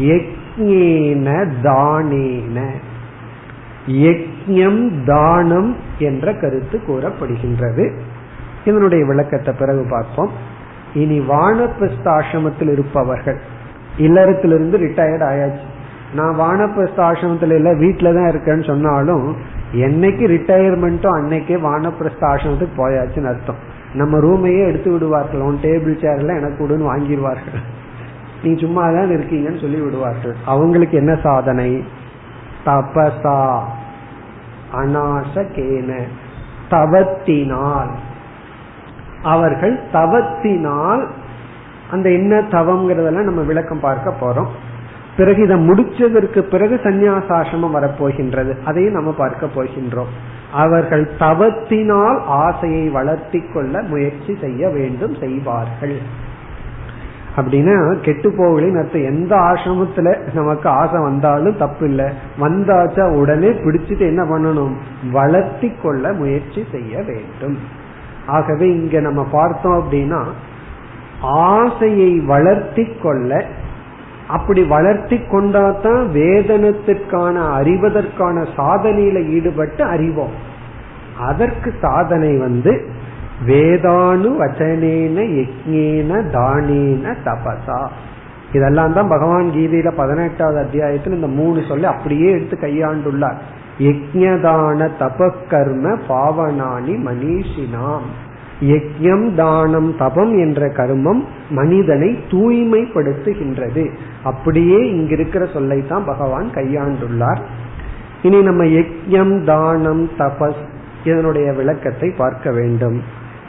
யக்ஞேன தானேன யக்ஞம் தானம் என்ற கருத்து கூறப்படுகின்றது. இதனுடைய விளக்கத்தை பிறகு பார்ப்போம். இனி வானப்பிரஸ்த ஆசிரமத்தில் இருப்பவர்கள் இல்லறத்திலிருந்து ரிட்டையர்ட் ஆயாச்சு. நான் வானப்பிரஸ்த ஆசிரமத்தில் இல்லை வீட்டில் தான் இருக்கேன்னு சொன்னாலும் என்னைக்கு ரிட்டையர்மெண்ட்டோ அன்னைக்கே வானப்பிரஸ்த ஆசிரமத்துக்கு போயாச்சுன்னு அர்த்தம். நம்ம ரூமையே எடுத்து விடுவார்கள். உன் டேபிள் சேர்ல எனக்கு கொடுன்னு வாங்கிடுவார்கள். நீ சும்மா தான் இருக்கீங்கன்னு சொல்லி விடுவார்கள் அவங்களுக்கு என்ன சாதனை? தபசா. அநாசகேன தவத்தினால். அவர்கள் தவத்தினால் அந்த என்ன தவம்ங்கிறதெல்லாம் நம்ம விளக்கம் பார்க்க போறோம். பிறகு இதை முடிச்சதற்கு பிறகு சந்நியாசாசிரமம் வரப்போகின்றது. அதையும் நம்ம பார்க்க போகின்றோம். அவர்கள் தவத்தினால் ஆசையை வளர்த்தி கொள்ள முயற்சி செய்ய வேண்டும் செய்வார்கள். அப்படின்னா கெட்டு போகலின்னு அர்த்தம். எந்த ஆசிரமத்துல நமக்கு ஆசை வந்தாலும் தப்பு இல்லை வந்தாச்சா உடனே பிடிச்சிட்டு என்ன பண்ணணும்? வளர்த்தி கொள்ள முயற்சி செய்ய வேண்டும். ஆகவே இங்க நம்ம பார்த்தோம் அப்படின்னா ஆசையை வளர்த்தி கொள்ள அப்படி வளர்த்தி கொண்டாதான் வேதனத்திற்கான அறிவதற்கான சாதனையில ஈடுபட்டு அறிவோம். அதற்கு சாதனை வந்து வேதானு வச்சனேன யக்ஞேன தானேன தபசா. இதெல்லாம் தான் பகவான் கீதையில பதினெட்டாவது அத்தியாயத்தில் இந்த மூணு சொல்லி அப்படியே எடுத்து கையாண்டுள்ளார். யஜ்ஞதான தபக்கர்ம பாவனானி மனிஷினாம். யஜ்யம் தானம் தபம் என்ற கர்மம் மனிதனை தூய்மைப்படுத்துகின்றது. அப்படியே இங்கிருக்கிற சொல்லை தான் பகவான் கையாண்டுள்ளார். இனி நம்ம யஜ்யம் தானம் தபஸ் இதனுடைய விளக்கத்தை பார்க்க வேண்டும்.